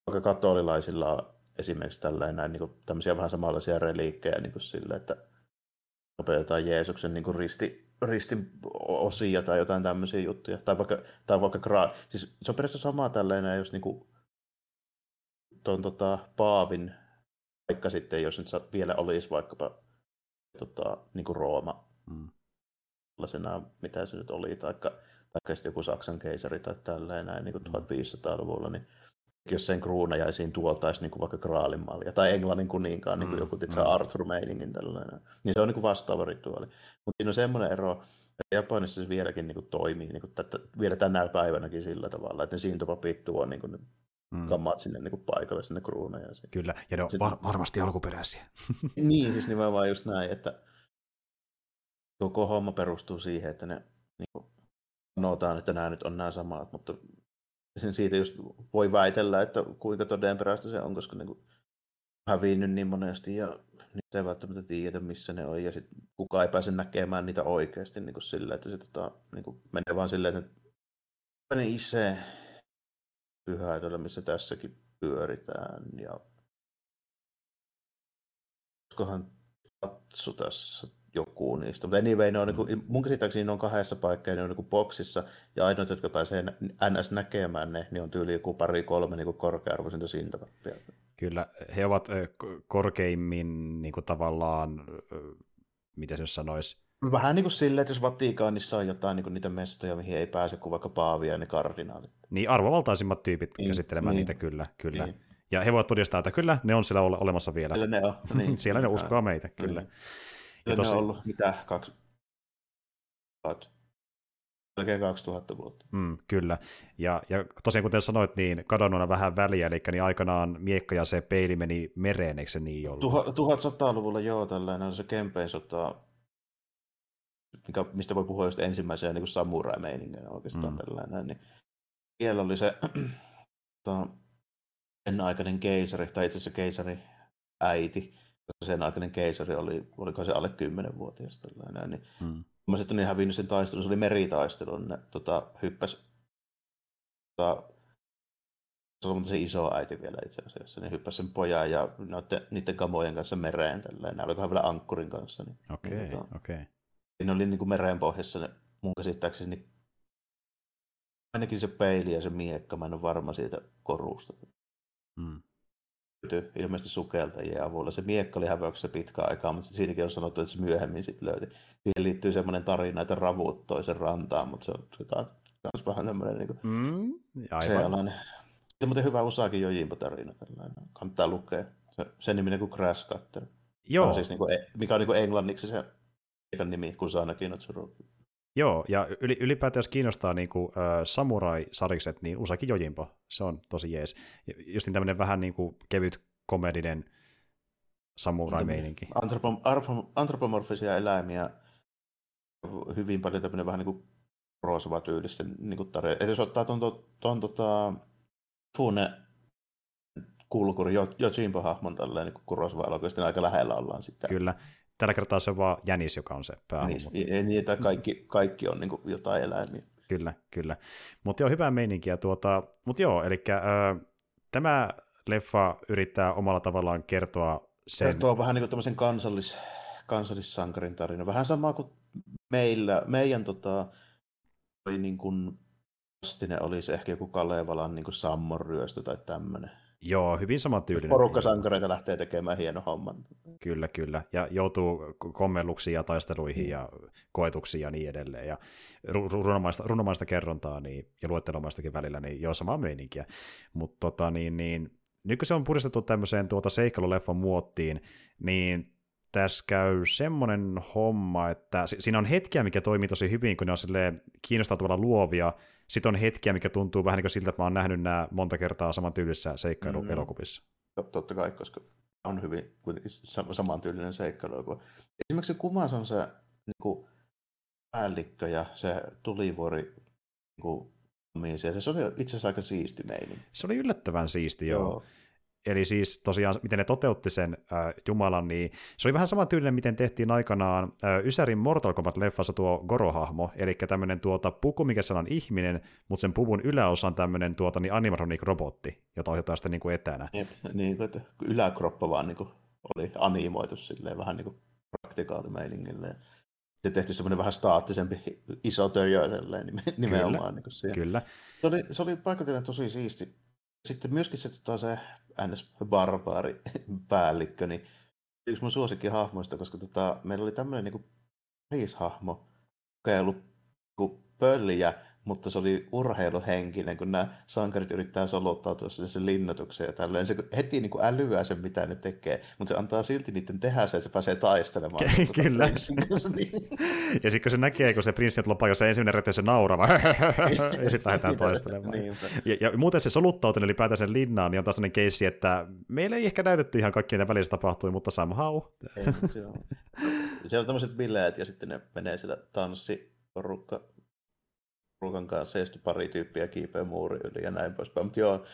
vaikka katolilaisilla on esimerkiksi tällainen, näin, niin kuin, tämmöisiä vähän samanlaisia reliikkejä niin kuin sille, että opetetaan Jeesuksen niin kuin risti, ristin osia tai jotain tämmöisiä juttuja. Tai vaikka, tai vaikka gra- siis se on periaatteessa sama tällainen, jos niinku tuon tota, Paavin vaikka sitten, jos nyt vielä olisi vaikkapa tota, niin kuin Rooma mm. mitä se nyt oli, taikka, taikka sitten joku Saksan keisari tai tällainen näin niin kuin 1500-luvulla, niin jos sen kruunajaisiin tuotaisi niin kuin vaikka Graalin mallia, tai Englannin kuninkaan, niin kuin mm, joku mm. Arthur Meiningin tällainen. Niin se on niin kuin vastaava rituaali. Mutta siinä on semmoinen ero, että Japanissa se vieläkin niin kuin toimii niin kuin tätä, vielä tänä päivänäkin sillä tavalla, että ne siintopapit tuo niin kuin ne mm. kammat sinne niin kuin paikalle, sinne kruunajaisiin. Kyllä, ja ne on var- varmasti alkuperäisiä. [LAUGHS] niin, siis nimenomaan just näin, että koko homma perustuu siihen, että ne niin kuin, sanotaan, että nämä nyt on nämä samat, mutta sen siitä just voi väitellä, että kuinka todenperäistä se on, koska niin hävinnyt niin monesti ja niitä ei välttämättä tiedä, missä ne on, ja sitten kukaan ei pääse näkemään niitä oikeasti niin kuin sillä, että se tota, niin kuin menee vaan silleen, että ne isä pyhäydellä, missä tässäkin pyöritään, ja olisikohan katsu tässä joku niistä. Mutta anyway, ne on, mm. niin kuin, mun käsittääkseni ne on kahdessa paikkaa ne on niin kuin boksissa, ja ainoat, jotka pääsee NS näkemään ne, niin on tyyli joku pari kolme niin korkea-arvoisinta sintopappia. Kyllä, he ovat korkeimmin niin kuin tavallaan, miten se sanoisi, Vähän niin kuin silleen, että jos Vatikaanissa on jotain niin kuin niitä mestoja, mihin ei pääse kuin vaikka paavia ja ne kardinaalit. Niin, arvovaltaisimmat tyypit niin, käsittelemään niin, niitä, kyllä. kyllä. Niin. Ja he voivat todistaa, että kyllä, ne on siellä olemassa vielä. Siellä ne on. Niin. [LAUGHS] siellä ne uskoa meitä, kyllä. Mm. Ja tosi... ne on ollut mitä, kaksi, melkein 2000 vuotta. Mm, kyllä. Ja, ja tosiaan kuten sanoit, niin kadonnut on vähän väliä, eli niin aikanaan miekka ja se peili meni mereen, eikö se niin ollut? Tuha, 1100-luvulla joo, tällainen on se Kempein sota, mikä, mistä voi puhua just ensimmäisenä niin samurai-meininginä oikeastaan mm. tällainen, niin siellä oli se [CLEARS THROAT] sen aikainen keisari, tai itse asiassa keisari äiti, sen aikainen keisari oli, oliko se alle 10-vuotias tällainen, niin mm. Mä sitten niin hävinnyt sen taistelun, se oli meritaistelu, ne tota, hyppäs tota, se on se iso äiti vielä itse asiassa, niin hyppäsi sen pojan ja noiden, niiden kamojen kanssa mereen tälleen. Ne olikohan vielä ankkurin kanssa. Niin, okei, okay, niin, tota, okei. Okay. Ne oli niin kuin meren pohjassa ne, mun käsittääkseni niin ainakin se peili ja se miekka, mä en ole varma siitä korusta. Mm. Löytyi ilmeisesti sukeltajien avulla. Se miekka oli hävöksessä pitkään aikaa, mutta siitäkin on sanottu, että se myöhemmin sitten löytyi. Siihen liittyy semmoinen tarina, että ravut toisen rantaan, mutta se on, se on myös vähän tämmöinen niin mm, sellainen. Sitten muuten hyvä Usaakin Jojimbo-tarina, tällainen. kannattaa lukea. Se, sen niminen kuin Crash Cutter. Joo. On siis niin kuin, mikä on niin kuin englanniksi se nimi, kun Kusana Notsuru. Joo, ja ylipäätään jos kiinnostaa niin kuin, äh, samurai-sarikset, niin Usaki Jojimpo, se on tosi jees. Just niin tämmöinen vähän niin kuin kevyt komedinen samurai-meininki. Antropom- antropomorfisia eläimiä, hyvin paljon tämmöinen vähän niin kuin roosava tyylisten niin tarina. Et jos ottaa tuon, tuon, tuon tota, Fune kulkuri, Jojimbo-hahmon tälleen niin Kurosava elokuva, aika lähellä ollaan sitten. Kyllä. Tällä kertaa se on vaan jänis, joka on se päähahmo. Niin, niin että kaikki, kaikki on niin kuin jotain eläimiä. Kyllä, kyllä. Mutta joo, hyvää meininkiä. Tuota, Mutta joo, eli äh, tämä leffa yrittää omalla tavallaan kertoa sen... Kertoo vähän niin kuin tämmöisen kansallis, kansallissankarin tarina. Vähän sama kuin meillä, meidän tota, niin kuin, vastine olisi ehkä joku Kalevalan niin kuin Sammon ryöstö tai tämmöinen. Joo, hyvin samantyylinen. Porukkasankareita lähtee tekemään hieno homman. Kyllä, kyllä. Ja joutuu kommelluksiin ja taisteluihin mm. ja koetuksiin ja niin edelleen. Ja runomaista, runomaista kerrontaa niin, ja luettelomaistakin välillä, niin joo, samaa meininkiä. Mutta tota, niin, niin, nyt kun se on puristettu tämmöiseen tuota seikkailuleffan muottiin, niin tässä käy semmoinen homma, että siinä on hetkiä, mikä toimii tosi hyvin, kun ne on kiinnostavalla luovia, sitten on hetkiä, mikä tuntuu vähän niin kuin siltä, että mä oon nähnyt nämä monta kertaa samantyylisessä seikkailuelokuvissa. Mm. Totta kai, koska on hyvin kuitenkin samantyylinen seikkailu. Esimerkiksi se Kumas on se niin kuin, päällikkö ja se tulivuori niin kuin, se oli itse asiassa aika siisti meininki. Se oli yllättävän siisti, joo. joo. Eli siis tosiaan, miten ne toteutti sen äh, Jumalan, niin se oli vähän samantyylinen, miten tehtiin aikanaan äh, Ysärin Mortal Kombat-leffassa tuo Goro-hahmo, eli tämmöinen tuota, puku, mikä on ihminen, mutta sen puvun yläosa on tämmöinen tuota, niin animatronic-robotti, jota ohjataan sitten niin kuin etänä. Jep, niin kuin, että yläkroppa vaan niin kuin oli animoitu silleen, vähän niin kuin praktikaalimeiningille. Se tehty semmoinen vähän staattisempi iso törjö nimenomaan. Kyllä, niin kyllä. Se oli, se oli paikotellen tosi siisti sitten myöskin se, tota, se NS-barbaari [LAUGHS] päällikkö, niin yksi mun suosikkihahmoista, koska tota, meillä oli tämmöinen niin hahmo, joka ei ollut niin pölliä, mutta se oli urheiluhenkinen, kun nämä sankarit yrittää soluttautua sinne sen linnoitukseen ja tällöin. Se heti niin kuin älyää sen, mitä ne tekee, mutta se antaa silti niiden tehdä se, että se pääsee taistelemaan. Tuota Kyllä. Niin. ja sitten kun se näkee, kun se prinssi lopaa, jos se ensimmäinen retki se naurava, [LAUGHS] ja sitten lähdetään taistelemaan. ja, ja, muuten se soluttautuminen ylipäätään sen linnaan, niin on taas sellainen keissi, että meillä ei ehkä näytetty ihan kaikki, mitä välissä tapahtui, mutta somehow. ei, se on. Siellä on tämmöiset bileet ja sitten ne menee siellä tanssiporukka porukan kanssa ja sitten pari tyyppiä kiipeä muuri yli ja näin poispäin. Mutta joo,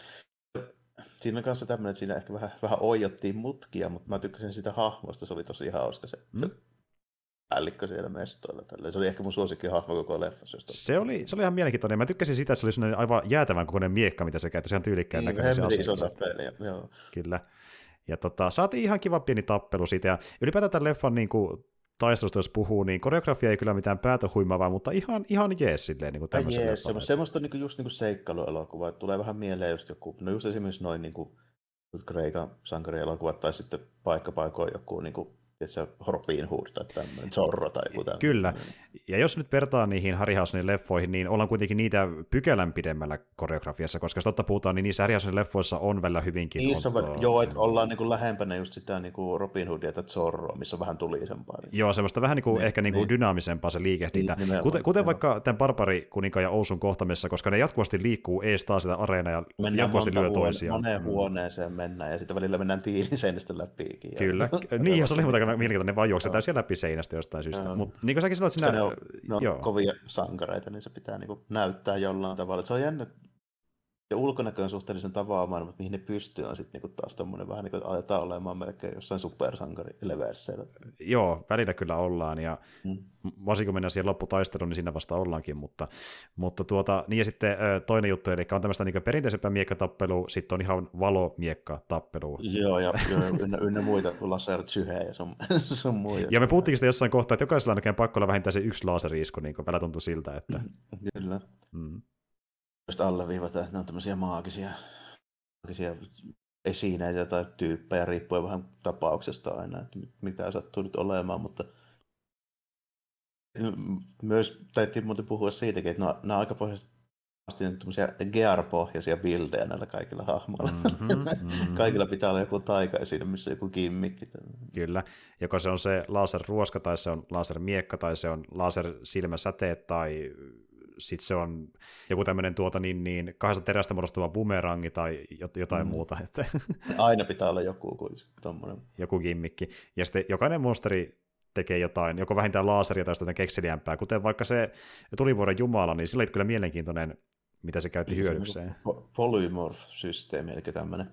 siinä on kanssa tämmöinen, että siinä ehkä vähän, vähän oijottiin mutkia, mutta mä tykkäsin sitä hahmosta, se oli tosi hauska se, mm. se päällikkö siellä mestoilla. Tälleen. Se oli ehkä mun hahmo koko leffassa. Se oli, se oli ihan mielenkiintoinen. Mä tykkäsin sitä, että se oli sellainen aivan jäätävän kokoinen miekka, mitä se käytti. Se ihan tyylikkään niin, näköinen se iso joo. Kyllä. Ja tota, saatiin ihan kiva pieni tappelu siitä. Ja ylipäätään tämän leffan niin kuin, taistelusta jos puhuu, niin koreografia ei kyllä mitään päätä huimaavaa, mutta ihan, ihan jees silleen niin kuin jees, semmoista, semmoista niin kuin, just niin kuin seikkailuelokuvaa, että tulee vähän mieleen just joku, no just esimerkiksi noin niin kuin, Kreikan sankarielokuvat tai sitten paikka paikoin joku niin kuin, se Robin Hood tai tämmöinen, Zorro tai joku tämmöinen. Kyllä, ja jos nyt vertaa niihin Harryhausenin leffoihin, niin ollaan kuitenkin niitä pykälän pidemmällä koreografiassa, koska jos totta puhutaan, niin niissä Harryhausenin leffoissa on välillä hyvinkin Niissä on, joo, että ollaan niin kuin lähempänä just sitä niin kuin Robin Hoodia tai Zorroa, missä on vähän tulisempaa. Niin. Joo, semmoista vähän niin kuin, niin, ehkä niin kuin niin. dynaamisempaa se liikehdintä. Niin, kuten, kuten vaikka tämän Barbari kuninkaan ja Ousun kohtamissa, koska ne jatkuvasti liikkuu ees taas sitä areenaa ja mennään jatkuvasti lyö toisiaan. Moneen mm. huoneeseen mennään ja sitten välillä mennään tiilin seinästä läpi. Kyllä, [LAUGHS] niin, se oli mielenkiintoinen, ne vaan juoksetaan siellä läpi seinästä jostain syystä. Mutta niin kuin säkin sanoit, siinä... Ne on, ne on joo. kovia sankareita, niin se pitää niin kuin näyttää jollain tavalla. Se on jännä, ja ulkonäkö on suhteellisen tavaamaan, mutta mihin ne pystyy on sitten niinku taas tommonen vähän niin kuin aletaan olemaan melkein jossain supersankari leversseillä. Joo, välillä kyllä ollaan ja mm. varsinkin kun mennään siihen lopputaisteluun, niin siinä vasta ollaankin, mutta, mutta tuota, niin ja sitten toinen juttu, eli on tämmöistä niin perinteisempää miekkatappelu, sitten on ihan valomiekkatappelu. Joo, ja, ynnä, ynnä muita, laser ja sun, [LAUGHS] sun muita. Ja me puhuttiin sitä jossain kohtaa, että jokaisella on paikka olla vähintään se yksi laseriisku, niin kuin välillä tuntuu siltä, että... Kyllä. Mm just alleviivata, että ne on tämmöisiä maagisia, maagisia esineitä tai tyyppejä, riippuen vähän tapauksesta aina, että mitä sattuu nyt olemaan, mutta myös täytyy muuten puhua siitäkin, että nämä on aika pohjasti tämmöisiä Gear-pohjaisia bildejä näillä kaikilla hahmoilla. Mm-hmm, mm-hmm. [LAUGHS] kaikilla pitää olla joku taika siinä, missä joku gimmikki. Kyllä, joko se on se laserruoska, tai se on lasermiekka, tai se on lasersilmäsäteet, tai sitten se on joku tämmöinen tuota niin, niin kahdesta terästä muodostuva bumerangi tai jotain mm. muuta. Että [LAUGHS] Aina pitää olla joku tommonen. Joku gimmikki. Ja sitten jokainen monsteri tekee jotain, joko vähintään laaseria tai jotain kekseliämpää, kuten vaikka se tulivuoren jumala, niin sillä oli kyllä mielenkiintoinen, mitä se käytti niin, hyödykseen. Polymorph-systeemi, eli tämmöinen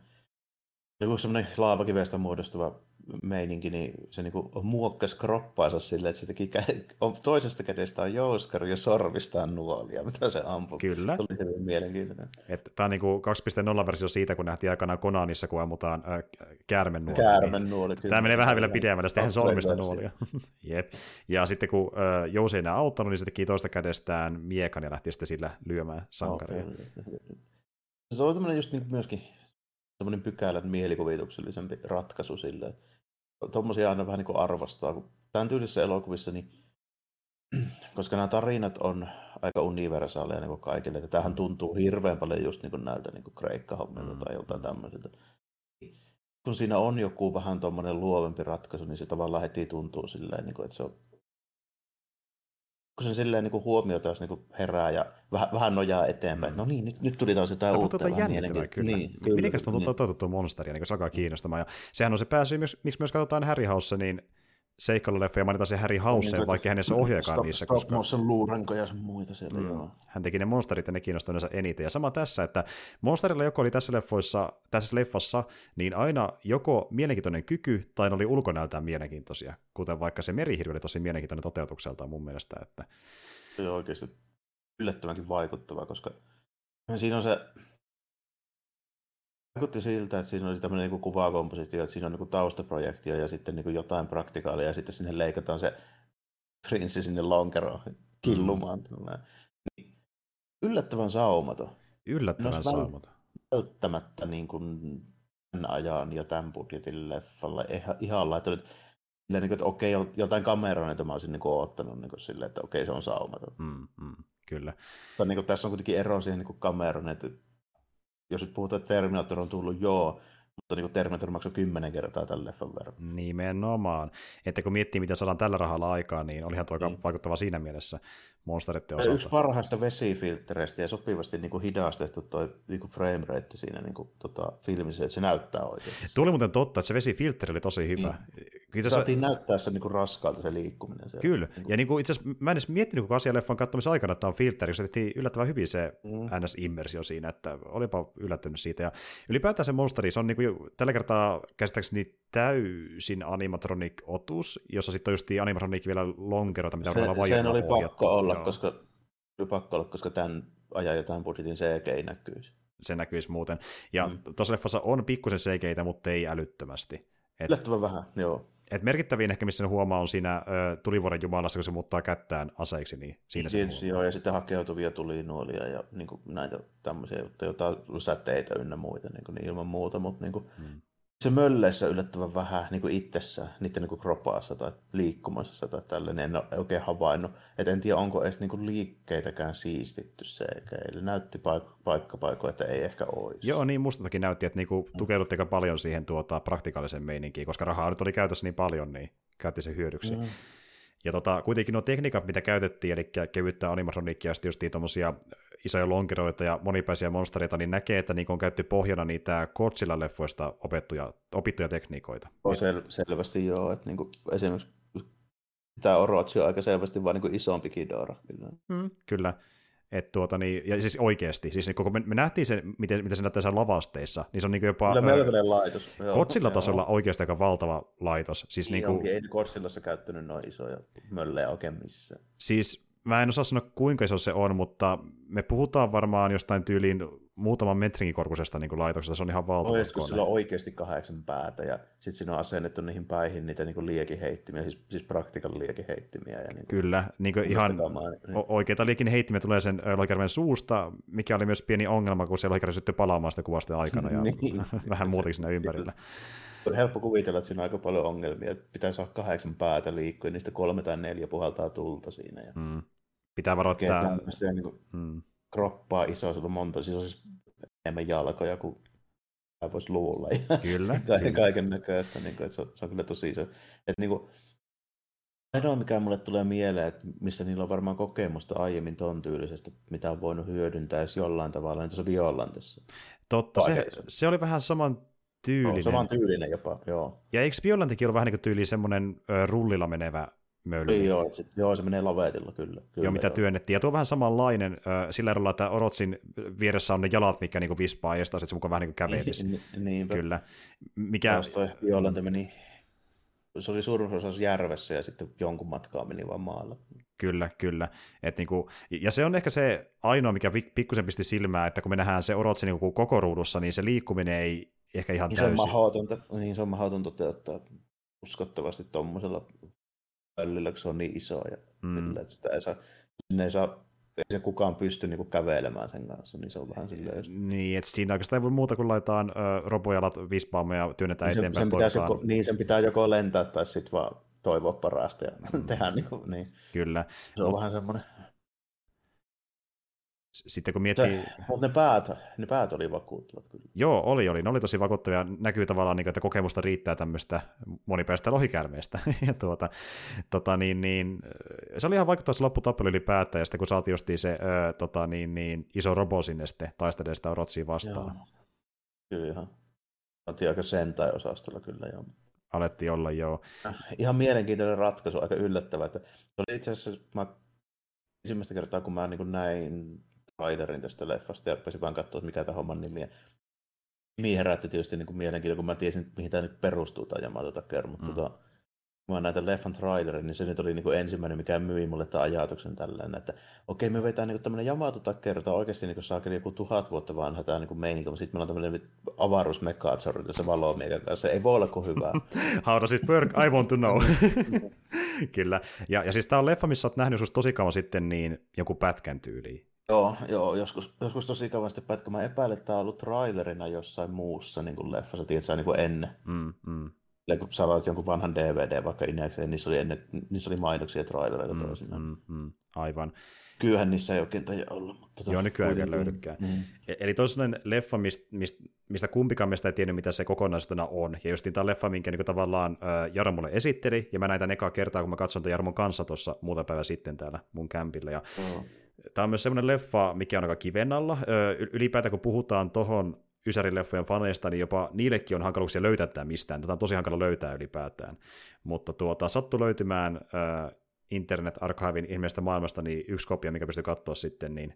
joku semmoinen laavakivestä muodostuva meininki, niin se niinku muokkasi kroppaansa silleen, että se teki kä- on, toisesta kädestä on jouskari ja sorvistaan nuolia, mitä se ampui. Kyllä. Se oli hyvin mielenkiintoinen. Tämä on niinku 2.0-versio siitä, kun nähtiin aikana Konanissa, kun ammutaan äh, käärmennuoli. Käärmennuoli, niin. Tämä menee vähän vielä pidemmälle, sitten sormista nuolia. [LAUGHS] Jep. Ja sitten kun äh, Jousi ei enää auttanut, niin se teki toista kädestään miekan ja lähti sitten sillä lyömään sankaria. Okay. Se on tämmöinen just niin myöskin semmoinen pykälän mielikuvituksellisempi ratkaisu sille, että tuommoisia aina vähän niin kuin arvostaa. Kun tämän tyylisissä elokuvissa, niin [CLEARS THROAT] koska nämä tarinat on aika universaaleja niin kaikille, että tämähän tuntuu hirveän paljon just niin kuin näiltä niin kreikkahommilta mm. tai joltain tämmöiseltä. Kun siinä on joku vähän tuommoinen luovempi ratkaisu, niin se tavallaan heti tuntuu silleen, niin kuin, että se on kun se silleen niin huomio taas niin herää ja vähän, vähän nojaa eteenpäin. Mm. No niin, nyt, nyt tuli taas jotain no, uutta. Mutta jännittävää kyllä. Niin, kyllä. Mitenkäs tuntuu niin. toteutettu monsteria, niin se alkaa kiinnostamaan. Ja sehän on se pääsy, miksi myös katsotaan Harry House, niin seikkailuleffa ja mainitaan se Harry House, niin, vaikka hänessä ohjaakaan niissä. Koska sen luurankoja ja muita siellä, mm. joo. Hän teki ne monsterit ja ne kiinnostavat eniten. Ja sama tässä, että monsterilla joko oli tässä, leffoissa, tässä leffassa, niin aina joko mielenkiintoinen kyky tai ne oli ulkonäöltään mielenkiintoisia, kuten vaikka se merihirvi oli tosi mielenkiintoinen toteutukseltaan mun mielestä. Että... Se on oikeasti yllättävänkin vaikuttava, koska siinä on se Vaikutti siltä, että siinä oli tämmöinen niin kuvakompositio, että siinä on niin taustaprojektio ja sitten niin jotain praktikaalia ja sitten sinne leikataan se prinssi sinne lonkeroon killumaan. Mm. Niin, yllättävän saumaton. Yllättävän saumaton. Välttämättä niin kuin tämän ajan ja tämän budjetin leffalla ihan, ihan laittanut niin kuin, että okei, jotain kameraa mä olisin niin kuin, ottanut niin kuin, silleen, että okei, se on saumaton. Mm, mm, kyllä. Tai, niin kuin, tässä on kuitenkin ero siihen niin kameran, että jos nyt puhutaan, että Terminator on tullut, joo, mutta niin Terminator maksoi kymmenen kertaa tämän leffan verran. Nimenomaan. Että kun miettii, mitä saadaan tällä rahalla aikaan, niin olihan tuo niin. vaikuttava siinä mielessä monsteritten osalta. Yksi parhaista vesifiltreistä ja sopivasti niin kuin hidastettu tuo niin frame rate siinä niin kuin, tota, filmissä, että se näyttää oikein. Tuli muuten totta, että se vesifiltteri oli tosi hyvä. Niin. Saatiin näyttää se niin kuin raskaalta se liikkuminen. Siellä. Kyllä, niin kuin... ja niin kuin, itse asiassa mä en edes miettinyt koko asialeffan katsomisen aikana, että tämä on filtteri, koska tehtiin yllättävän hyvin se mm. NS-immersio siinä, että olipa yllättynyt siitä. Ja ylipäätään se monsteri, se on niin kuin, tällä kertaa käsittääkseni täysin animatronic-otus, jossa sitten on just animatronic vielä lonkeroita, mitä se, Sen oli pakko olla, joo. koska, pakko olla, koska tämän ajan jotain budjetin CG ei näkyisi. Se näkyisi muuten. Ja mm. tuossa leffassa on pikkusen CGitä, mutta ei älyttömästi. Et... Yllättävän vähän, joo. Et merkittävin ehkä, missä huomaa, on siinä ö, tulivuoren jumalassa, kun se muuttaa kättään aseiksi. Niin siinä Tietysti se joo, ja sitten hakeutuvia tulinuolia ja niin kuin näitä tämmöisiä juttuja, jotain säteitä ynnä muita niin, kuin, niin ilman muuta, mutta niin kuin, hmm se mölleissä yllättävän vähän niin kuin itsessään, niiden niin kuin kropaassa tai liikkumassa tai tällainen, en ole oikein havainnut. Et en tiedä, onko edes niin kuin liikkeitäkään siistitty se, eli näytti paik- paikkapaikoja, että ei ehkä olisi. Joo, niin mustakin näytti, että niinku mm. tukeudutti aika paljon siihen tuota, praktikaalisen meininkiin, koska rahaa nyt oli käytössä niin paljon, niin käytti se hyödyksi. Mm. Ja tota, kuitenkin nuo tekniikat, mitä käytettiin, eli kevyttä animatroniikkia ja sitten just tuommoisia isoja lonkeroita ja monipäisiä monstereita, niin näkee, että niin on käytetty pohjana niitä Godzilla-leffoista opettuja, opittuja tekniikoita. On sel- selvästi joo, että niin kuin esimerkiksi tämä Orochi on aika selvästi vain niin isompi Kidora. Kyllä. Mm, kyllä. Et tuota, niin, ja siis oikeasti, siis niin koko, me, me nähtiin se, miten, miten se näyttää siellä lavasteissa, niin se on niin jopa... Kyllä melkoinen laitos. Kotsilla tasolla oikeasti aika valtava laitos. Siis niin kuin, ei Kotsillassa käyttänyt noin isoja möllejä oikein missään. Siis mä en osaa sanoa kuinka iso se on, mutta me puhutaan varmaan jostain tyyliin muutaman metrin korkuisesta niin laitoksesta, se on ihan valtava Olisiko sillä on oikeasti kahdeksan päätä, ja sitten siinä on asennettu niihin päihin niitä niin liekiheittimiä, siis, siis praktikan liekiheittimiä. Ja niin Kyllä, niin kuin ihan kamaa, niin. oikeita liekiheittimiä tulee sen lohikärmen suusta, mikä oli myös pieni ongelma, kun se lohikärmen syttyi palaamaan sitä kuvasta aikana, ja [LAUGHS] niin. [LAUGHS] vähän muutakin siinä ympärillä. Helppo kuvitella, että siinä on aika paljon ongelmia, että pitää saada kahdeksan päätä liikkua, ja niistä kolme tai neljä puhaltaa tulta siinä. Ja... Mm. Pitää varoittaa. Niin kuin... mm kroppaa iso, sillä on monta, siis on siis enemmän jalkoja kuin voisi luulla. Ja kyllä. [LAUGHS] kaiken, kaiken näköistä, niin kuin, että se, on, se on kyllä tosi iso. Että niin kuin, ainoa, mikä mulle tulee mieleen, että missä niillä on varmaan kokemusta aiemmin ton tyylisestä, mitä on voinut hyödyntää jos jollain tavalla, niin tuossa Violantissa. Totta, se, se, oli vähän saman tyylinen. No, saman tyylinen jopa, joo. Ja eikö Violantikin ole vähän niin kuin tyyli semmoinen rullilla menevä mölli. Joo, se, joo, se menee lavetilla kyllä. kyllä joo, mitä joo. työnnettiin. Ja tuo on vähän samanlainen äh, sillä erolla, että Orotsin vieressä on ne jalat, mikä niin vispaa, ja sitten se mukaan vähän niin kuin kävelisi. Niinpä. Kyllä. Mikä... Taas toi Violante meni, se oli suurin osa järvessä ja sitten jonkun matkaa meni vaan maalla. Kyllä, kyllä. Et niinku, ja se on ehkä se ainoa, mikä pikkusen pisti silmää, että kun me nähdään se Orotsi niinku koko ruudussa, niin se liikkuminen ei ehkä ihan niin täysin. Se on mahdotonta, niin se on mahdotonta toteuttaa uskottavasti tuommoisella pöllillä, kun se on niin iso ja mm. sillä, että sitä ei saa, sinne ei saa ei se kukaan pysty niinku kävelemään sen kanssa, niin se on vähän silleen... Niin, että siinä oikeastaan ei voi muuta kuin laitetaan ö, robojalat vispaamme ja työnnetään niin eteenpäin. Sen, sen joko, niin, sen pitää joko lentää tai sitten vaan toivoa parasta ja mm. [LAUGHS] tehdä niin, kuin, niin. Kyllä. Se on Mut, vähän semmoinen sitten kun miettii... Se, mutta ne päät, ne päät oli vakuuttavat kyllä. Joo, oli, oli. Ne oli tosi vakuuttavia. Näkyy tavallaan, niin että kokemusta riittää tämmöistä monipäistä lohikärmeestä. [LAUGHS] ja tuota, tota, niin, niin, se oli ihan vaikuttava se lopputappelu ylipäätään, ja sitten kun saatiin justiin se ö, tota, niin, niin, iso robo sinne sitten taistelemaan sitä Rotsia vastaan. Joo. Kyllä ihan. Oltiin aika sentai-osastolla kyllä joo. Alettiin olla, joo. Äh, ihan mielenkiintoinen ratkaisu, aika yllättävä. Että oli itse asiassa, mä ensimmäistä kertaa, kun mä niin näin trailerin tästä leffasta ja rupesin vaan katsoa, mikä tämä homman nimi on. Nimi herätti tietysti niin kuin mielenkiintoa, kun mä tiesin, mihin tämä nyt perustuu tämä Yamato Takeru, mutta mm. tota, kun mä näin leffan trailerin, niin se nyt oli niin kuin ensimmäinen, mikä myi mulle tämän ajatuksen tällainen, että okei, me vetään niin tämmöinen Yamato tämä on oikeasti niin saakeli joku tuhat vuotta vanha tämä niin meininki, mutta sitten meillä on tämmöinen avaruusmekaatsorilla se valoo meidän kanssa, ei voi olla kuin hyvä. [LAUGHS] How does it work? I want to know. [LAUGHS] Kyllä. Ja, ja siis tämä on leffa, missä olet nähnyt joskus tosi kauan sitten niin joku pätkän tyyliin. Joo, joo joskus, joskus tosi sitten pätkä. Mä epäilen, että tämä on ollut trailerina jossain muussa niin kuin leffassa, tiedätkö, niin kuin ennen. Mm, mm. Ja kun sä jonkun vanhan DVD vaikka Inekseen, niissä oli, ennen, niissä oli mainoksia trailereita mm, toisinaan. Mm, mm, aivan. Kyllähän niissä ei oikein taida olla. Mutta tota, Joo, nykyään ei löydykään. Mm. E- eli toinen leffa, mistä, mistä, mistä kumpikaan meistä ei tiennyt, mitä se kokonaisuutena on. Ja just tämä leffa, minkä niin tavallaan Jarmo mulle esitteli, ja mä näitä ekaa kertaa, kun mä katson tämän Jarmon kanssa tuossa muutama päivä sitten täällä mun kämpillä. Ja oh. Tämä on myös semmoinen leffa, mikä on aika kiven alla. Ylipäätään kun puhutaan tuohon Ysärin-leffojen faneista, niin jopa niillekin on hankaluuksia löytää tämä mistään. Tätä on tosi hankala löytää ylipäätään. Mutta tuota, sattu löytymään äh, Internet Archivin ilmeistä maailmasta niin yksi kopia, mikä pystyy katsoa sitten, niin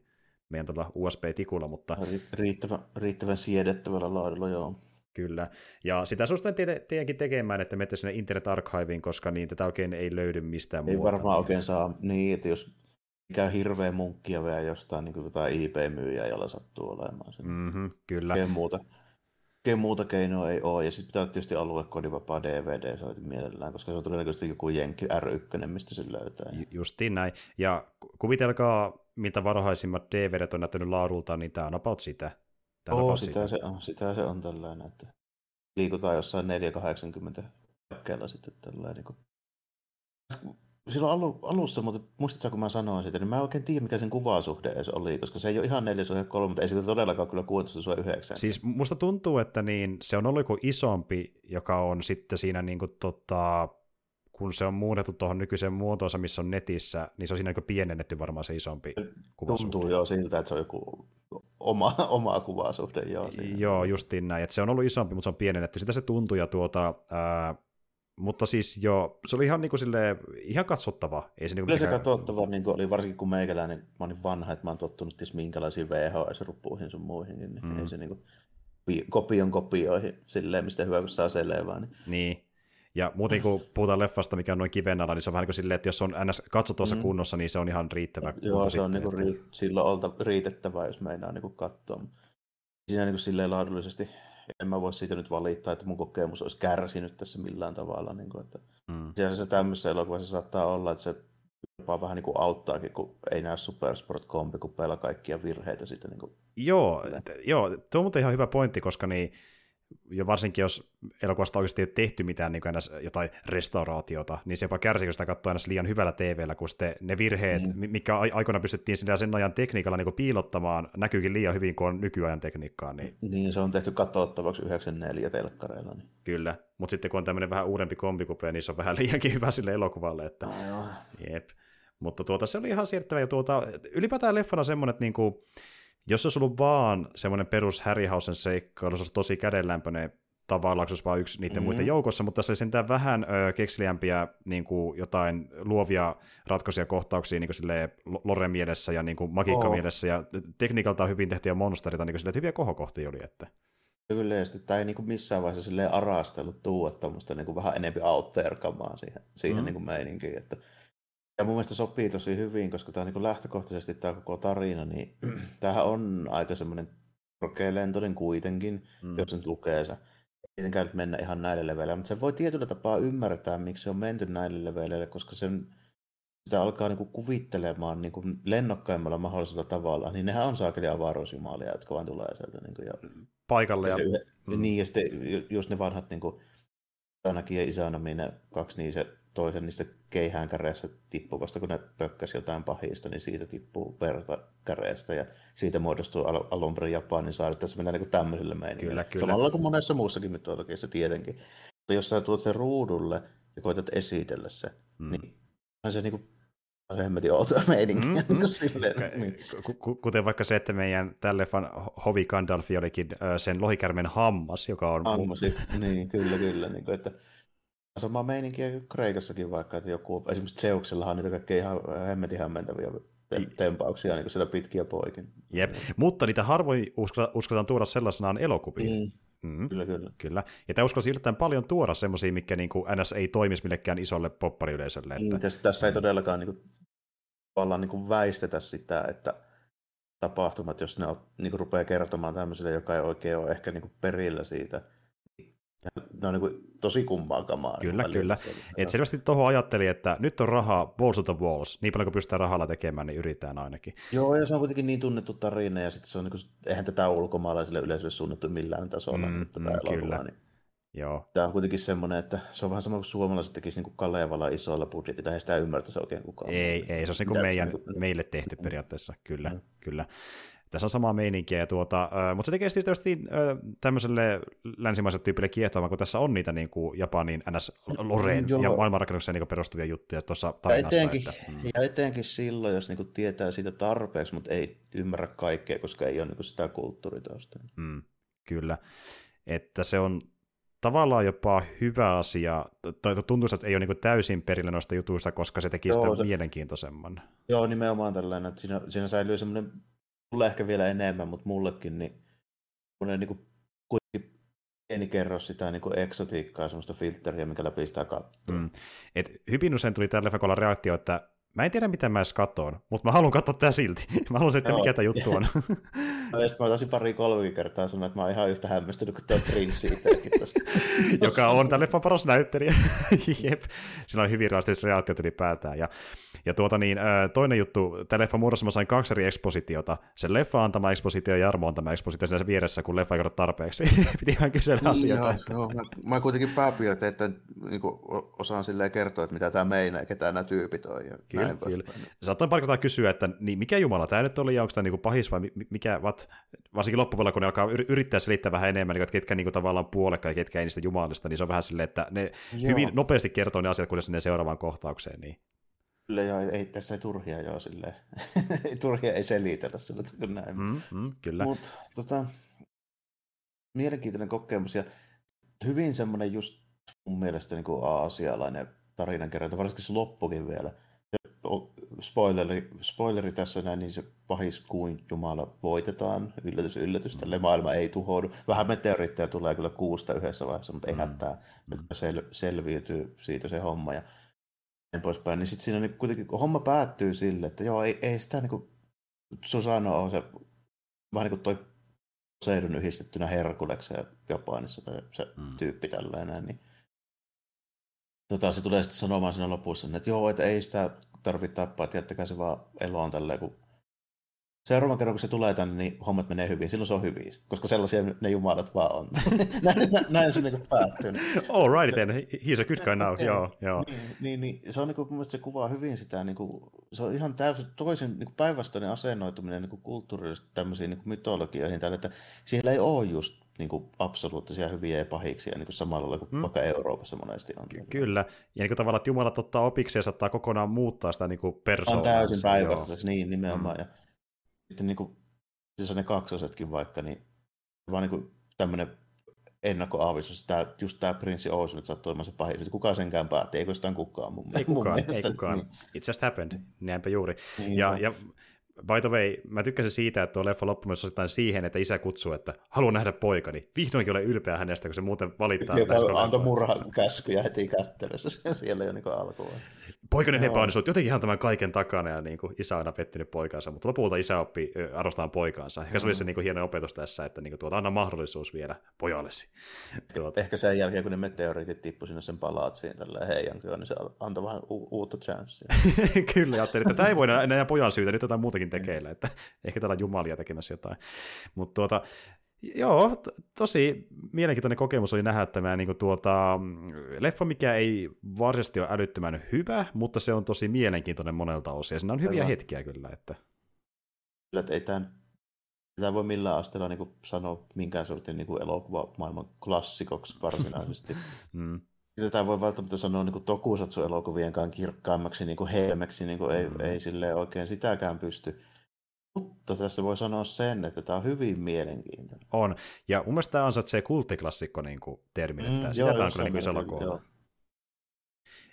meidän tuolla USB-tikulla, mutta... Riittävän, riittävän siedettävällä laadulla, joo. Kyllä, ja sitä suosittelen te- teidänkin tekemään, että menette sinne Internet Archiveen, koska niin tätä oikein ei löydy mistään Ei muuta. varmaan oikein saa, niin, että jos mikä hirveä munkkia vielä jostain niin jotain IP-myyjää, jolla sattuu olemaan. Sen. Mm-hmm, kyllä. Oikein muuta, oikein muuta keinoa ei ole. Ja sitten pitää tietysti aluekodivapaa DVD soitin mielellään, koska se on todennäköisesti joku Jenkki R1, mistä se löytää. Justiin näin. Ja kuvitelkaa, miltä varhaisimmat DVDt on näyttänyt laadulta, niin tämä on about sitä. Tämä on oh, sitä, sitä. Se on, sitä se on tällainen, että liikutaan jossain 480 pakkeella sitten tällainen. Niin silloin alu, alussa, mutta muistatko, kun mä sanoin sitä, niin mä en oikein tiedä, mikä sen kuvasuhde edes oli, koska se ei ole ihan 4 3, mutta ei se todellakaan kyllä 16 9. Siis musta tuntuu, että niin, se on ollut joku isompi, joka on sitten siinä niin kuin, tota, kun se on muunnettu tuohon nykyiseen muotoonsa, missä on netissä, niin se on siinä niin pienennetty varmaan se isompi kuvasuhde. Tuntuu jo siltä, että se on joku oma, oma kuvasuhde. Joo, siinä. joo justiin näin, että se on ollut isompi, mutta se on pienennetty. Sitä se tuntuu, ja tuota, ää, mutta siis jo, se oli ihan, niin kuin silleen, ihan katsottava. Ei se, niin Kyllä se katsottava niin kuin oli, varsinkin kun meikäläinen, mä olin vanha, että mä oon tottunut ties minkälaisiin VHS-ruppuihin sun muihinkin, niin mm. ei se niin kuin, kopion kopioihin silleen, mistä hyvä kun saa selvää. Niin. niin. Ja muuten kun puhutaan leffasta, mikä on noin kiven alla, niin se on vähän niin kuin silleen, että jos on ns. katsotuossa mm. kunnossa, niin se on ihan riittävä. Joo, se on niin kuin ri- silloin olta riitettävää, jos meinaa niin kuin katsoa. siinä niin kuin silleen laadullisesti en mä voi siitä nyt valittaa, että mun kokemus olisi kärsinyt tässä millään tavalla. Niin kuin, että mm. se tämmöisessä elokuvassa saattaa olla, että se jopa vähän niin kuin auttaakin, kun ei näe Supersport-kompi, kun pelaa kaikkia virheitä siitä. Niin kuin... Joo, t- joo, tuo on muuten ihan hyvä pointti, koska niin, ja varsinkin jos elokuvasta oikeasti ei tehty mitään niin jotain restauraatiota, niin se jopa kärsii, kun sitä katsoo aina liian hyvällä TVllä, kun sitten ne virheet, mm. mikä aikoina pystyttiin sinä sen ajan tekniikalla niin piilottamaan, näkyykin liian hyvin kuin on nykyajan tekniikkaa. Niin, niin se on tehty katsottavaksi 94 telkkareilla. Niin. Kyllä, mutta sitten kun on tämmöinen vähän uudempi kombikupe, niin se on vähän [LAUGHS] liiankin hyvä sille elokuvalle. Että... No, Jep. Mutta tuota, se oli ihan siirtävä. Ja tuota, ylipäätään leffana semmoinen, että niinku, jos olisi ollut vaan semmoinen perus Harryhausen seikkailu, se olisi tosi kädenlämpöinen tavallaan, se olisi vain yksi niiden mm-hmm. muiden joukossa, mutta se sentään vähän ö, kekseliämpiä niin kuin jotain luovia ratkaisuja kohtauksia niin kuin Loren mielessä ja niin kuin magiikka oh. mielessä, ja tekniikalta on hyvin tehtyjä monsterita, niin kuin silleen, hyviä kohokohtia oli. Että. Kyllä, ja sitten tämä ei niin kuin missään vaiheessa silleen arastellut tuua tuommoista niin kuin vähän enemmän out siihen, siihen mm. niin kuin meininkiin, että ja mun mielestä sopii tosi hyvin, koska tämä on niin lähtökohtaisesti tämä koko tarina, niin [CLEARS THROAT] tämähän on aika semmoinen korkealentoinen kuitenkin, mm. jos nyt lukee se. Tietenkään nyt mennä ihan näille leveleille, mutta se voi tietyllä tapaa ymmärtää, miksi se on menty näille leveleille, koska sen, sitä alkaa niin kuin kuvittelemaan niin kuin lennokkaimmalla mahdollisella tavalla, niin nehän on saakeli avaruusjumalia, jotka vaan tulee sieltä. Niin kuin, ja, Paikalle. Ja, ja, mm. Niin, ja sitten just ne vanhat niin kuin, ainakin ja Isanami, ne kaksi niin se toisen niistä keihään käreessä tippuvasta, kun ne pökkäsi jotain pahista, niin siitä tippuu verta käreestä ja siitä muodostuu al- alun perin Japanin saari. Tässä mennään niin. Kyllä, kyllä. Samalla kuin monessa muussakin mytologiassa tietenkin. Mutta jos sä tuot sen ruudulle ja koetat esitellä se, mm. niin on se niin kuin se hemmetin outo meininki. Mm, mm. Silleen, niin. Kuten vaikka se, että meidän tälle fan Hovi Gandalfi olikin sen lohikärmen hammas, joka on... Hammas, niin, kyllä, kyllä. Niin kuin, että Sama meininkiä Kreikassakin vaikka, että joku, esimerkiksi Zeuksellahan on niitä kaikkein ihan hemmetin hämmentäviä tempauksia niin siellä pitkiä poikin. Jep, mutta niitä harvoin uskotaan tuoda sellaisenaan elokuviin. Niin. Mm. Kyllä, kyllä. kyllä. Ja tämä uskalsi yllättäen paljon tuoda semmoisia, mikä niin kuin NS ei toimisi millekään isolle poppariyleisölle. Että... Niin, tässä, tässä ei todellakaan niin kuin, niin kuin väistetä sitä, että tapahtumat, jos ne on, niin kuin rupeaa kertomaan tämmöiselle, joka ei oikein ole ehkä niin kuin perillä siitä, ne on niin tosi kummaa kamaa. Kyllä, niin kyllä. Et selvästi tuohon ajatteli, että nyt on rahaa balls of the walls. Niin paljon kuin pystytään rahalla tekemään, niin yritetään ainakin. Joo, ja se on kuitenkin niin tunnettu tarina, ja sitten se on niin kuin, eihän tätä ulkomaalaisille yleisölle suunnattu millään tasolla. Mm, tätä mm, kyllä. Niin. Joo. Tämä on kuitenkin semmoinen, että se on vähän sama kuin suomalaiset tekisi niin Kalevala isoilla budjetilla, ei sitä ymmärtäisi oikein kukaan. Ei, ei se on niin kuin meidän, niin kuin... meille tehty periaatteessa, kyllä, mm. kyllä. Tässä on samaa meininkiä, tuota, äh, mutta se tekee sitten tietysti äh, tämmöiselle länsimaiselle tyypille kiehtoamaan, kun tässä on niitä niin kuin Japanin ns. loreen ja maailmanrakennukseen niin perustuvia juttuja tuossa tarinassa. Ja etenkin, että, mm. ja etenkin silloin, jos niin kuin tietää siitä tarpeeksi, mutta ei ymmärrä kaikkea, koska ei ole niin kuin sitä kulttuuritausta. Mm, kyllä, että se on tavallaan jopa hyvä asia, tai tuntuu, että ei ole niin täysin perillä noista jutuista, koska se teki Joo, sitä se, mielenkiintoisemman. Joo, nimenomaan tällainen, että siinä, siinä säilyy semmoinen mulle ehkä vielä enemmän, mutta mullekin niin niin kuin, kuitenkin pieni kerros sitä niin kuin eksotiikkaa, semmoista filtteriä, mikä läpi sitä katsoo. Mm. Et hyvin usein tuli tällä leffakolla reaktio, että mä en tiedä, mitä mä edes katon, mutta mä haluan katsoa tää silti. [LAUGHS] mä haluan että mikä tämä juttu on. [LAUGHS] no, ja mä taisin pari kolme kertaa sanoa, että mä oon ihan yhtä hämmästynyt kuin tuo Prince [LAUGHS] Joka on tämän leffan paras näyttelijä. Jep. Siinä on hyvin realistiset reaktiot ylipäätään. Ja ja tuota niin, toinen juttu, tämä leffa muodossa mä sain kaksi eri ekspositiota. Sen leffa antama ekspositio ja Jarmo antama ekspositio siinä vieressä, kun leffa ei tarpeeksi. Piti ihan kysellä niin, asioita. Joo, että... joo, mä, mä kuitenkin pääpiirte, että niin osaan silleen kertoa, että mitä tämä meinaa, ketä nämä tyypit on. Ja näin kyllä. Saattaa pari kysyä, että niin mikä Jumala tämä nyt oli, ja onko tämä niin pahis vai mikä, vat, varsinkin loppupuolella, kun ne alkaa yrittää selittää vähän enemmän, niin, että ketkä niin kuin, tavallaan puolekka ja ketkä ei niistä Jumalista, niin se on vähän silleen, että ne Joo. hyvin nopeasti kertoo ne asiat, kunnes ne seuraavaan kohtaukseen. Niin. Kyllä joo, ei tässä ei turhia joo silleen. [LAUGHS] turhia ei selitellä sillä kun näin. Mm, mm, kyllä. Mut, tota, mielenkiintoinen kokemus ja hyvin semmoinen just mun mielestä niin kuin aasialainen tarinankerronta, varsinkin se loppukin vielä. Spoileri, spoileri tässä näin, niin se pahis kuin Jumala voitetaan, yllätys, yllätys, tälle maailma ei tuhoudu. Vähän meteoriitteja tulee kyllä kuusta yhdessä vaiheessa, mutta ei mm. hätää, mm. sel, selviytyy siitä se homma. Ja näin poispäin, niin sitten siinä niin kuitenkin homma päättyy sille, että joo, ei, ei sitä niin kuin Susano on se vähän niin kuin toi Poseidon yhdistettynä Herkulekseen Japanissa tai se mm. tyyppi tällainen, niin tota, se tulee sitten sanomaan siinä lopussa, että joo, että ei sitä tarvitse tappaa, että jättäkää se vaan eloon tälleen, kun seuraavan kerran, kun se tulee tänne, niin hommat menee hyvin. Silloin se on hyvin, koska sellaisia ne jumalat vaan on. [LAUGHS] näin, näin se niin päättyy. All right then, he's a good guy now. joo, joo. Niin, niin, niin, se on niin kuin, mun se kuvaa hyvin sitä, niin kuin, se on ihan täysin toisen niin päinvastainen asennoituminen niin kulttuurisesti tämmöisiin niin mytologioihin, tälle, että siellä ei ole just niin kuin absoluuttisia hyviä ja pahiksia niin kuin samalla lailla kuin mm. vaikka Euroopassa monesti on. Ky- kyllä, ja niin kuin tavallaan, että Jumalat ottaa opiksi ja saattaa kokonaan muuttaa sitä niin persoonaa. On täysin päinvastaiseksi, niin nimenomaan. Mm. Ja sitten niin kuin, siis on ne kaksosetkin vaikka, niin vaan niin kuin tämmöinen ennakkoaavistus, että just tämä prinssi Oos nyt sattuu olemaan se pahin, kuka senkään päätti, eikö sitä kukaan mun, ei kukaan, mun mielestä. Ei kukaan, niin. it just happened, näinpä juuri. Niin, ja, ja by the way, mä tykkäsin siitä, että tuo leffa loppumassa osittain siihen, että isä kutsuu, että haluan nähdä poikani. Vihdoinkin ole ylpeä hänestä, kun se muuten valittaa. Joka antoi murhan käskyjä heti kättelyssä [LAUGHS] siellä jo niin alkuun. Poikainen epäonnistunut jotenkin ihan tämän kaiken takana, ja niin kuin isä on aina pettynyt poikaansa, mutta lopulta isä oppi arvostamaan poikaansa. Ehkä se oli se niin kuin hieno opetus tässä, että niin kuin, tuota, anna mahdollisuus vielä pojallesi. [LAUGHS] Tuota. Ehkä sen jälkeen, kun ne meteoriitit tippu sinne sen palaatsiin tällä heijankin, niin se antoi vähän u- uutta chanssia. [LAUGHS] Kyllä, ajattelin, että tämä ei voi enää pojan syytä, nyt jotain muutakin tekeillä, että ehkä täällä on jumalia tekemässä jotain. Mutta tuota, Joo, to, tosi mielenkiintoinen kokemus oli nähdä tämä niin kuin tuota, leffa, mikä ei varsinaisesti ole älyttömän hyvä, mutta se on tosi mielenkiintoinen monelta osin, ja siinä on hyviä Aivan. hetkiä kyllä. Että... Kyllä, että ei tämän, tämä voi millään asteella niin kuin sanoa minkään sortin niin kuin maailman klassikoksi varsinaisesti. [LAUGHS] mm. Tätä voi välttämättä sanoa niin tokusatsu-elokuvien kanssa kirkkaammaksi niin helmeksi, niin kuin ei, mm. ei sille oikein sitäkään pysty. Mutta tässä voi sanoa sen, että tämä on hyvin mielenkiintoinen. On, ja mun mielestä tämä ansaitsee kulttiklassikko niin kuin termin, että mm, sitä joo, on kyllä niin isolla koolla.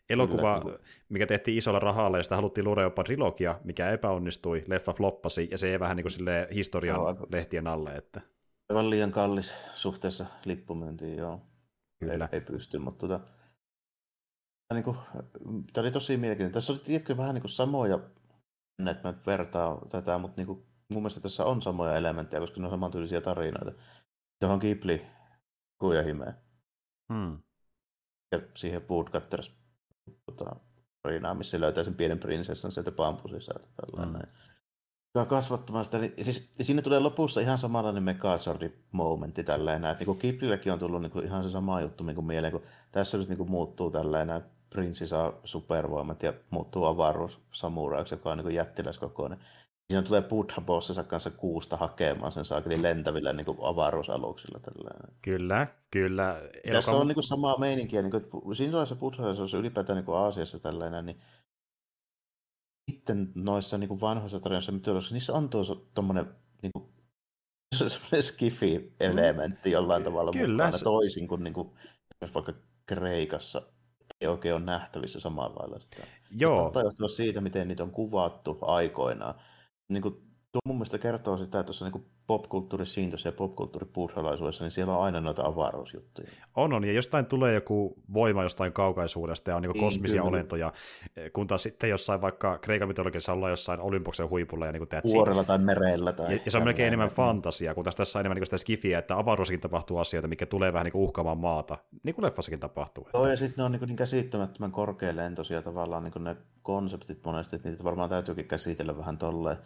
Elokuva, kyllä, mikä tehtiin isolla rahalla, ja sitä haluttiin luoda jopa trilogia, mikä epäonnistui, leffa floppasi, ja se ei vähän niin kuin historian no, lehtien alle. Että... Aivan liian kallis suhteessa lippumyyntiin, joo. Kyllä. Ei, ei pysty, mutta tota, niin kuin, tämä oli tosi mielenkiintoinen. Tässä oli tiedätkö, vähän niin kuin samoja että mä vertaa tätä, mutta niin kuin, mun mielestä tässä on samoja elementtejä, koska ne on samantyylisiä tarinoita. Johon Ghibli Kujahimeen. Hmm. Ja siihen Woodcutters tota, tarinaa, missä löytää sen pienen prinsessan sieltä pampusissa. Tällainen. Hmm. kasvattamaan sitä. Niin, siis, siinä tulee lopussa ihan samanlainen Megazordi momentti tällainen, että niin Ghiblillekin on tullut niin kuin ihan se sama juttu niin kuin mieleen, kun tässä nyt niin kuin muuttuu tällainen prinssi saa supervoimat ja muuttuu avaruus samuraiksi, joka on niin jättiläiskokoinen. Siinä tulee Buddha bossinsa kanssa kuusta hakemaan sen saakeli lentävillä niin kuin avaruusaluksilla. Tällainen. Kyllä, kyllä. Elokam... Tässä on niin kuin samaa meininkiä. Niin kuin, siinä sellaisessa buddhalaisuudessa ylipäätään niin kuin Aasiassa tällainen, niin sitten noissa niin kuin vanhoissa tarinoissa mytologisissa, niissä on tuommoinen niin kuin, [LAUGHS] semmoinen skifi-elementti jollain tavalla Kyllä, mukana, se... toisin kuin, niin kuin jos vaikka Kreikassa ei oikein ole nähtävissä samalla lailla sitä. Joo. Saattaa johtua siitä, miten niitä on kuvattu aikoinaan. Niin kuin, tuo mun mielestä kertoo sitä, että tuossa niin popkulttuurisiintossa ja popkulttuuripuuhalaisuudessa, niin siellä on aina noita avaruusjuttuja. On, on, ja jostain tulee joku voima jostain kaukaisuudesta ja on niin niin, kosmisia kyllä. olentoja, kun taas sitten jossain vaikka Kreikan mytologiassa ollaan jossain Olympuksen huipulla ja niin kuin Vuorella tai merellä. Tai ja, ja se on melkein enemmän fantasiaa, kun taas tässä on enemmän niin sitä skifiä, että avaruuskin tapahtuu asioita, mikä tulee vähän niin kuin uhkaamaan maata, niin kuin leffassakin tapahtuu. Että... Ja sitten ne on niin, niin käsittämättömän korkealentoisia tavallaan niin ne konseptit monesti, että niitä varmaan täytyykin käsitellä vähän tolleen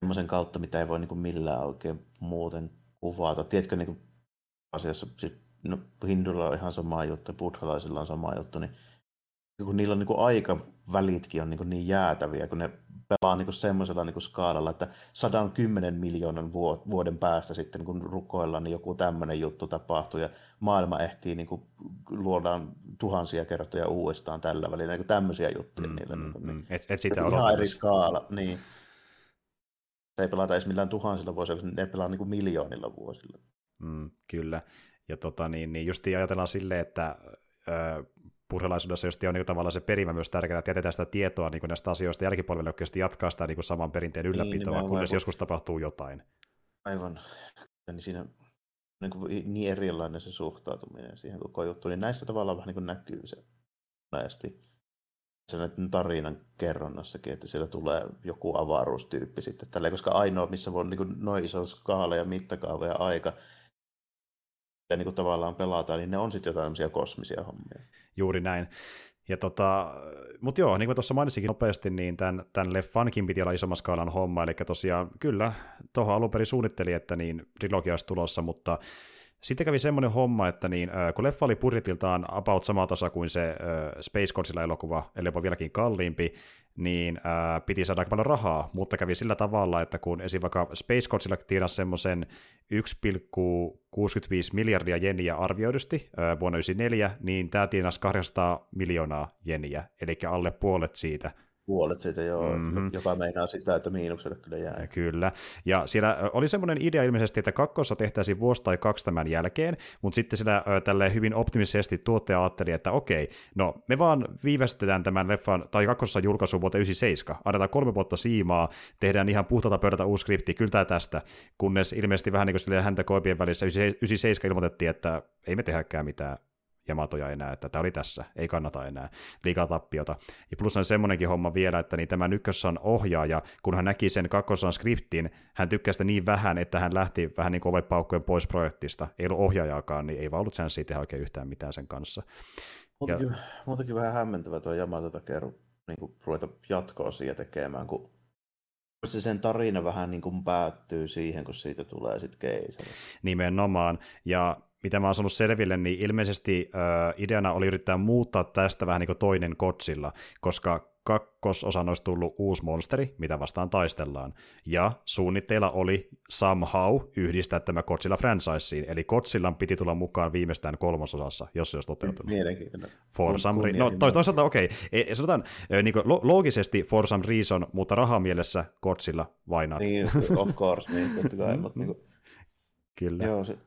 semmoisen kautta, mitä ei voi niin kuin millään oikein muuten kuvata. Tiedätkö niin kuin asiassa, siis, no, hindulla on ihan sama juttu, buddhalaisilla on sama juttu, niin kun niillä on niin kuin aikavälitkin on niin, kuin niin jäätäviä, kun ne pelaa niin kuin semmoisella niin kuin skaalalla, että 110 miljoonan vuoden päästä sitten, kun rukoillaan, niin joku tämmöinen juttu tapahtuu ja maailma ehtii, niin kuin, luodaan tuhansia kertoja uudestaan tällä välillä, niin kuin tämmöisiä juttuja mm, niillä. Mm, niin kuin, niin, et, et sitä ihan eri skaala, niin se ei pelata edes millään tuhansilla vuosilla, ne pelaa niin kuin miljoonilla vuosilla. Mm, kyllä. Ja tota, niin, niin just ajatellaan silleen, että ö, purhelaisuudessa just on niin tavallaan se perimä myös tärkeää, että jätetään sitä tietoa niin näistä asioista jälkipolvelle oikeasti jatkaa sitä niin saman perinteen niin, ylläpitoa, niin, kunnes joskus tapahtuu jotain. Aivan. Niin siinä niin, kuin, niin erilainen se suhtautuminen siihen koko juttuun, niin näissä tavallaan vähän niin kuin näkyy se näesti sen tarinan kerronnassakin, että siellä tulee joku avaruustyyppi sitten tälleen, koska ainoa, missä voi niin noin iso skaala ja mittakaava ja aika ja niin tavallaan pelataan, niin ne on sitten jotain kosmisia hommia. Juuri näin. Ja tota, mutta joo, niin kuin tuossa mainitsinkin nopeasti, niin tämän, tämän leffankin piti olla isomman skaalan homma, eli tosiaan kyllä tuohon alun perin suunnitteli, että niin trilogia olisi tulossa, mutta sitten kävi semmoinen homma, että niin, kun leffa oli budjetiltaan about sama tasa kuin se Space Godzilla-elokuva, eli jopa vieläkin kalliimpi, niin äh, piti saada aika paljon rahaa, mutta kävi sillä tavalla, että kun esim. vaikka Space Godzilla tienasi semmoisen 1,65 miljardia jeniä arvioidusti äh, vuonna 1994, niin tämä tienasi 800 miljoonaa jeniä, eli alle puolet siitä puolet siitä, joo, mm-hmm. joka meinaa sitä, että miinukselle kyllä jää. Kyllä, ja siellä oli semmoinen idea ilmeisesti, että kakkossa tehtäisiin vuosi tai kaksi tämän jälkeen, mutta sitten siellä tälle hyvin optimisesti tuottaja ajatteli, että okei, no me vaan viivästytetään tämän leffan, tai kakkossa julkaisu vuoteen 97, annetaan kolme vuotta siimaa, tehdään ihan puhtaalta pöydältä uusi skripti, kyllä tästä, kunnes ilmeisesti vähän niin kuin häntä koipien välissä 97 ilmoitettiin, että ei me tehdäkään mitään Jamatoja enää, että tämä oli tässä, ei kannata enää, liikaa tappiota. Ja plus on semmoinenkin homma vielä, että niin tämä ykkössan ohjaaja, kun hän näki sen kakkosan skriptin, hän tykkäsi sitä niin vähän, että hän lähti vähän niin kuin paukkojen pois projektista. Ei ollut ohjaajaakaan, niin ei vaan ollut sen siitä oikein yhtään mitään sen kanssa. Muutenkin, ja... muutenkin vähän hämmentävä tuo Yamato Takeru niin kuin ruveta jatkoa siihen tekemään, kun se sen tarina vähän niin kuin päättyy siihen, kun siitä tulee sitten keisari. Nimenomaan, ja mitä mä oon saanut selville, niin ilmeisesti äh, ideana oli yrittää muuttaa tästä vähän niin kuin toinen kotsilla, koska kakkososan olisi tullut uusi monsteri, mitä vastaan taistellaan. Ja suunnitteilla oli somehow yhdistää tämä Godzilla franchiseen, eli Godzillan piti tulla mukaan viimeistään kolmososassa, jos se olisi toteutunut. Mielenkiintoinen. For some no, toisaalta okei, okay. E, sanotaan niin lo- loogisesti for some reason, mutta rahamielessä Godzilla vainaa. Niin, of course, niin, totta kai, mutta niin kuin... Kyllä. Joo, se,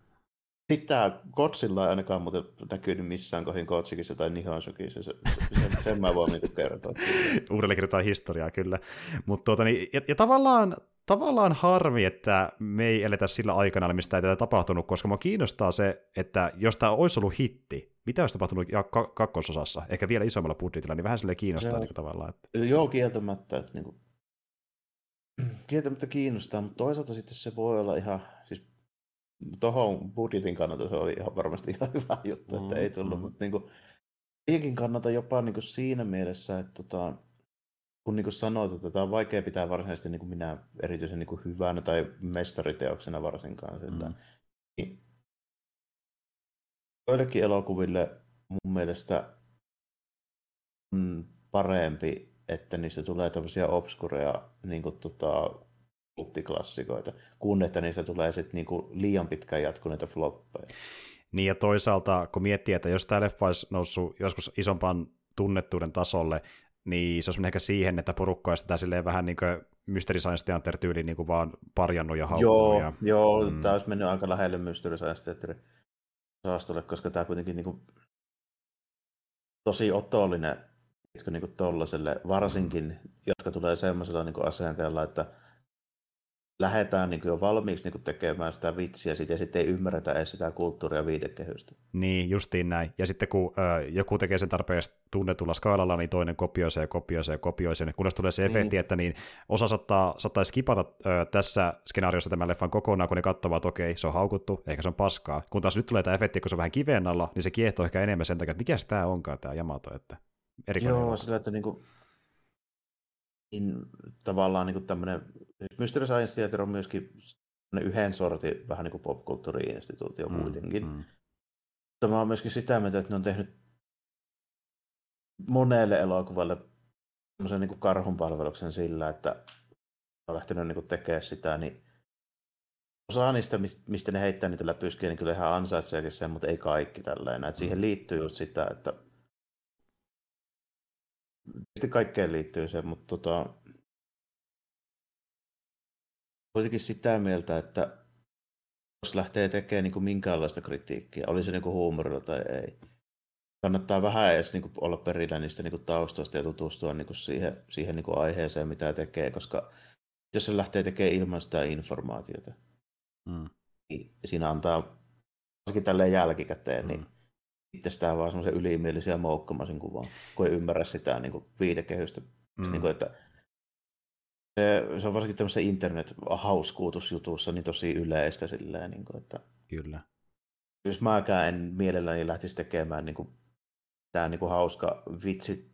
sitten tämä Godzilla ei ainakaan muuten näkynyt missään kohin Kotsikissa tai Nihonsukissa, se, sen, sen mä voin niin kertoa. [LAUGHS] Uudelleen kerrotaan historiaa kyllä. Mutta tuota, niin, ja, ja, tavallaan, tavallaan harmi, että me ei eletä sillä aikana, mistä ei tätä tapahtunut, koska mua kiinnostaa se, että jos tämä olisi ollut hitti, mitä olisi tapahtunut kakkososassa, ehkä vielä isommalla budjetilla, niin vähän sille kiinnostaa niin tavallaan. Että... Joo, kieltämättä. Että niin kuin... Kieltämättä kiinnostaa, mutta toisaalta sitten se voi olla ihan, tuohon budjetin kannalta se oli ihan varmasti ihan [LAUGHS] hyvä juttu, mm, että ei tullut, mm. mutta niin kuin, kannalta jopa niin kuin siinä mielessä, että tota, kun niin kuin sanoit, että tämä on vaikea pitää varsinaisesti niin kuin minä erityisen niin kuin hyvänä tai mestariteoksena varsinkaan. Sillä, mm. niin joillekin elokuville mun mielestä on parempi, että niistä tulee tämmöisiä obskureja niin kuin, tota, kulttiklassikoita, kun että niistä tulee sitten niinku liian pitkään jatkuneita floppeja. Niin ja toisaalta, kun miettii, että jos tämä leffa olisi noussut joskus isompaan tunnettuuden tasolle, niin se olisi ehkä siihen, että porukka olisi tätä silleen vähän niin kuin Mystery Science Theater tyyliin niin kuin vaan parjannut ja haukkunut. Joo, ja, joo mm. tämä olisi mennyt aika lähelle Mystery Science Theaterin saastolle, koska tämä kuitenkin niin kuin tosi otollinen niin kuin tollaselle, varsinkin, mm. jotka tulee semmoisella niin asenteella, että lähdetään niin jo valmiiksi niin tekemään sitä vitsiä siitä, ja sitten ei ymmärretä edes sitä kulttuuria viitekehystä. Niin, justiin näin. Ja sitten kun ö, joku tekee sen tarpeeksi tunnetulla skaalalla, niin toinen kopioi se ja kopioi se ja kopioi sen, kunnes tulee se efekti, niin. että niin osa saattaa, saattaa skipata ö, tässä skenaariossa tämän leffan kokonaan, kun ne katsovat, että okei, se on haukuttu, ehkä se on paskaa. Kun taas nyt tulee tämä efekti, kun se on vähän kiveen alla, niin se kiehtoo ehkä enemmän sen takia, että mikä tämä onkaan tämä Yamato, että Joo, sillä, että niin kuin, niin, tavallaan niin tämmöinen Mystery Science Theater on myöskin yhden sortin vähän niin kuin popkulttuuri-instituutio mm, kuitenkin. Mm. Tämä on myöskin sitä mieltä, että ne on tehnyt monelle elokuvalle semmoisen niin karhunpalveluksen sillä, että on lähtenyt niin tekemään sitä, niin osa niistä, mistä ne heittää niitä läpyskiä, niin kyllä ihan ansaitseekin sen, mutta ei kaikki tällainen. Siihen mm. liittyy just sitä, että Tietysti kaikkeen liittyy se, mutta tota, kuitenkin sitä mieltä, että jos lähtee tekemään niin kuin minkäänlaista kritiikkiä, oli se niin kuin huumorilla tai ei, kannattaa vähän edes niin kuin olla perillä niistä niin kuin taustoista ja tutustua niin kuin siihen, siihen niin kuin aiheeseen, mitä tekee, koska jos se lähtee tekemään ilman sitä informaatiota, mm. niin siinä antaa, varsinkin tälleen jälkikäteen, niin mm. niin itsestään vaan semmoisen ylimielisiä moukkamasin kuvaa, kun ei ymmärrä sitä niin kuin viitekehystä. Mm. Niin kuin, että se, se on varsinkin tämmöisessä internet-hauskuutusjutussa niin tosi yleistä silleen, niin kuin, että Kyllä. Jos mäkään en mielelläni lähtisi tekemään niin kuin, tämä niin kuin hauska vitsi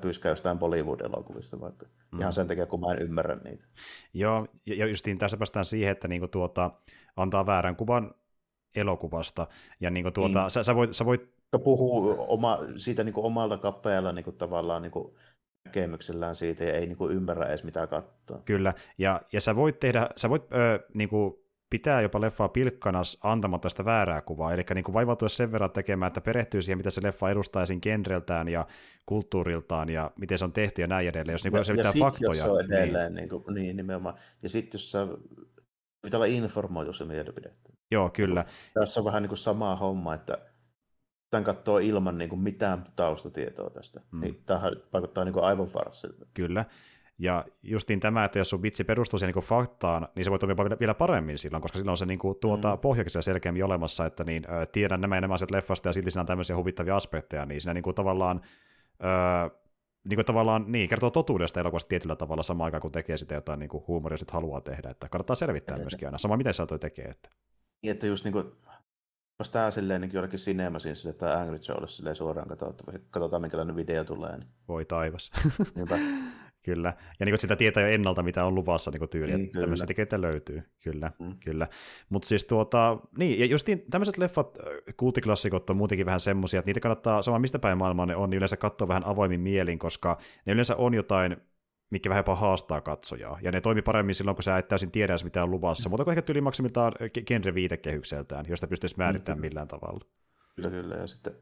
pyskä jostain Bollywood-elokuvista vaikka. Mm. Ihan sen takia, kun mä en ymmärrä niitä. Joo, ja justiin tässä päästään siihen, että niinku tuota, antaa väärän kuvan elokuvasta. Ja niinku tuota, niin. sä, sä, voit, sä voit... Puhuu oma, siitä niinku omalta kapealla niinku tavallaan niinku näkemyksellään siitä ja ei niinku ymmärrä edes mitä katsoa. Kyllä, ja, ja sä voit tehdä, sä voit ö, niinku pitää jopa leffaa pilkkanas antamatta sitä väärää kuvaa, eli niin kuin vaivautua sen verran tekemään, että perehtyy siihen, mitä se leffa edustaa esiin genreltään ja kulttuuriltaan ja miten se on tehty ja näin edelleen, jos niin ja, se pitää sit, faktoja. Jos se on edelleen, niin, niin, kuin, niin nimenomaan, ja sitten jos sä pitää olla informoitu se mielipide. Joo, kyllä. Tässä on vähän niin kuin sama homma, että tämän katsoo ilman niin kuin mitään taustatietoa tästä, mm. niin tämähän vaikuttaa niin kuin aivan farssilta. Kyllä, ja justiin tämä, että jos sun vitsi perustuu siihen niin faktaan, niin se voi toimia vielä paremmin silloin, koska silloin on se niin kuin, tuota, mm. pohjakin selkeämmin olemassa, että niin, ö, tiedän nämä enemmän asiat leffasta ja silti siinä on tämmöisiä huvittavia aspekteja, niin siinä niin kuin, tavallaan ö, niin kuin tavallaan, niin, kertoo totuudesta elokuvasta tietyllä tavalla samaan aikaan, kun tekee sitä jotain niin kuin huumoria sit haluaa tehdä, että kannattaa selvittää että, myöskin aina, sama miten sä toi tekee. Että. Niin, että just niin kuin, jos tämä silleen niin jollekin cinema sille, että Angry Joe silleen suoraan katsottava, katsotaan minkälainen video tulee. Niin. Voi taivas. [LAUGHS] Kyllä. Ja niin sitä tietää jo ennalta, mitä on luvassa niin tyyliä. Niin, tämmöisiä tekijöitä löytyy. Kyllä, mm. kyllä. Mutta siis tuota, niin, ja justiin tämmöiset leffat, kulttiklassikot on muutenkin vähän semmoisia, että niitä kannattaa, sama mistä päin maailmaa ne on, niin yleensä katsoa vähän avoimin mielin, koska ne yleensä on jotain, mikä vähän jopa haastaa katsojaa. Ja ne toimii paremmin silloin, kun sä et täysin tiedä mitä on luvassa. Mutta ehkä tyyli maksimiltaan genre viitekehykseltään, josta pystyisi määrittämään mm, millään tavalla. Kyllä, kyllä. Ja sitten,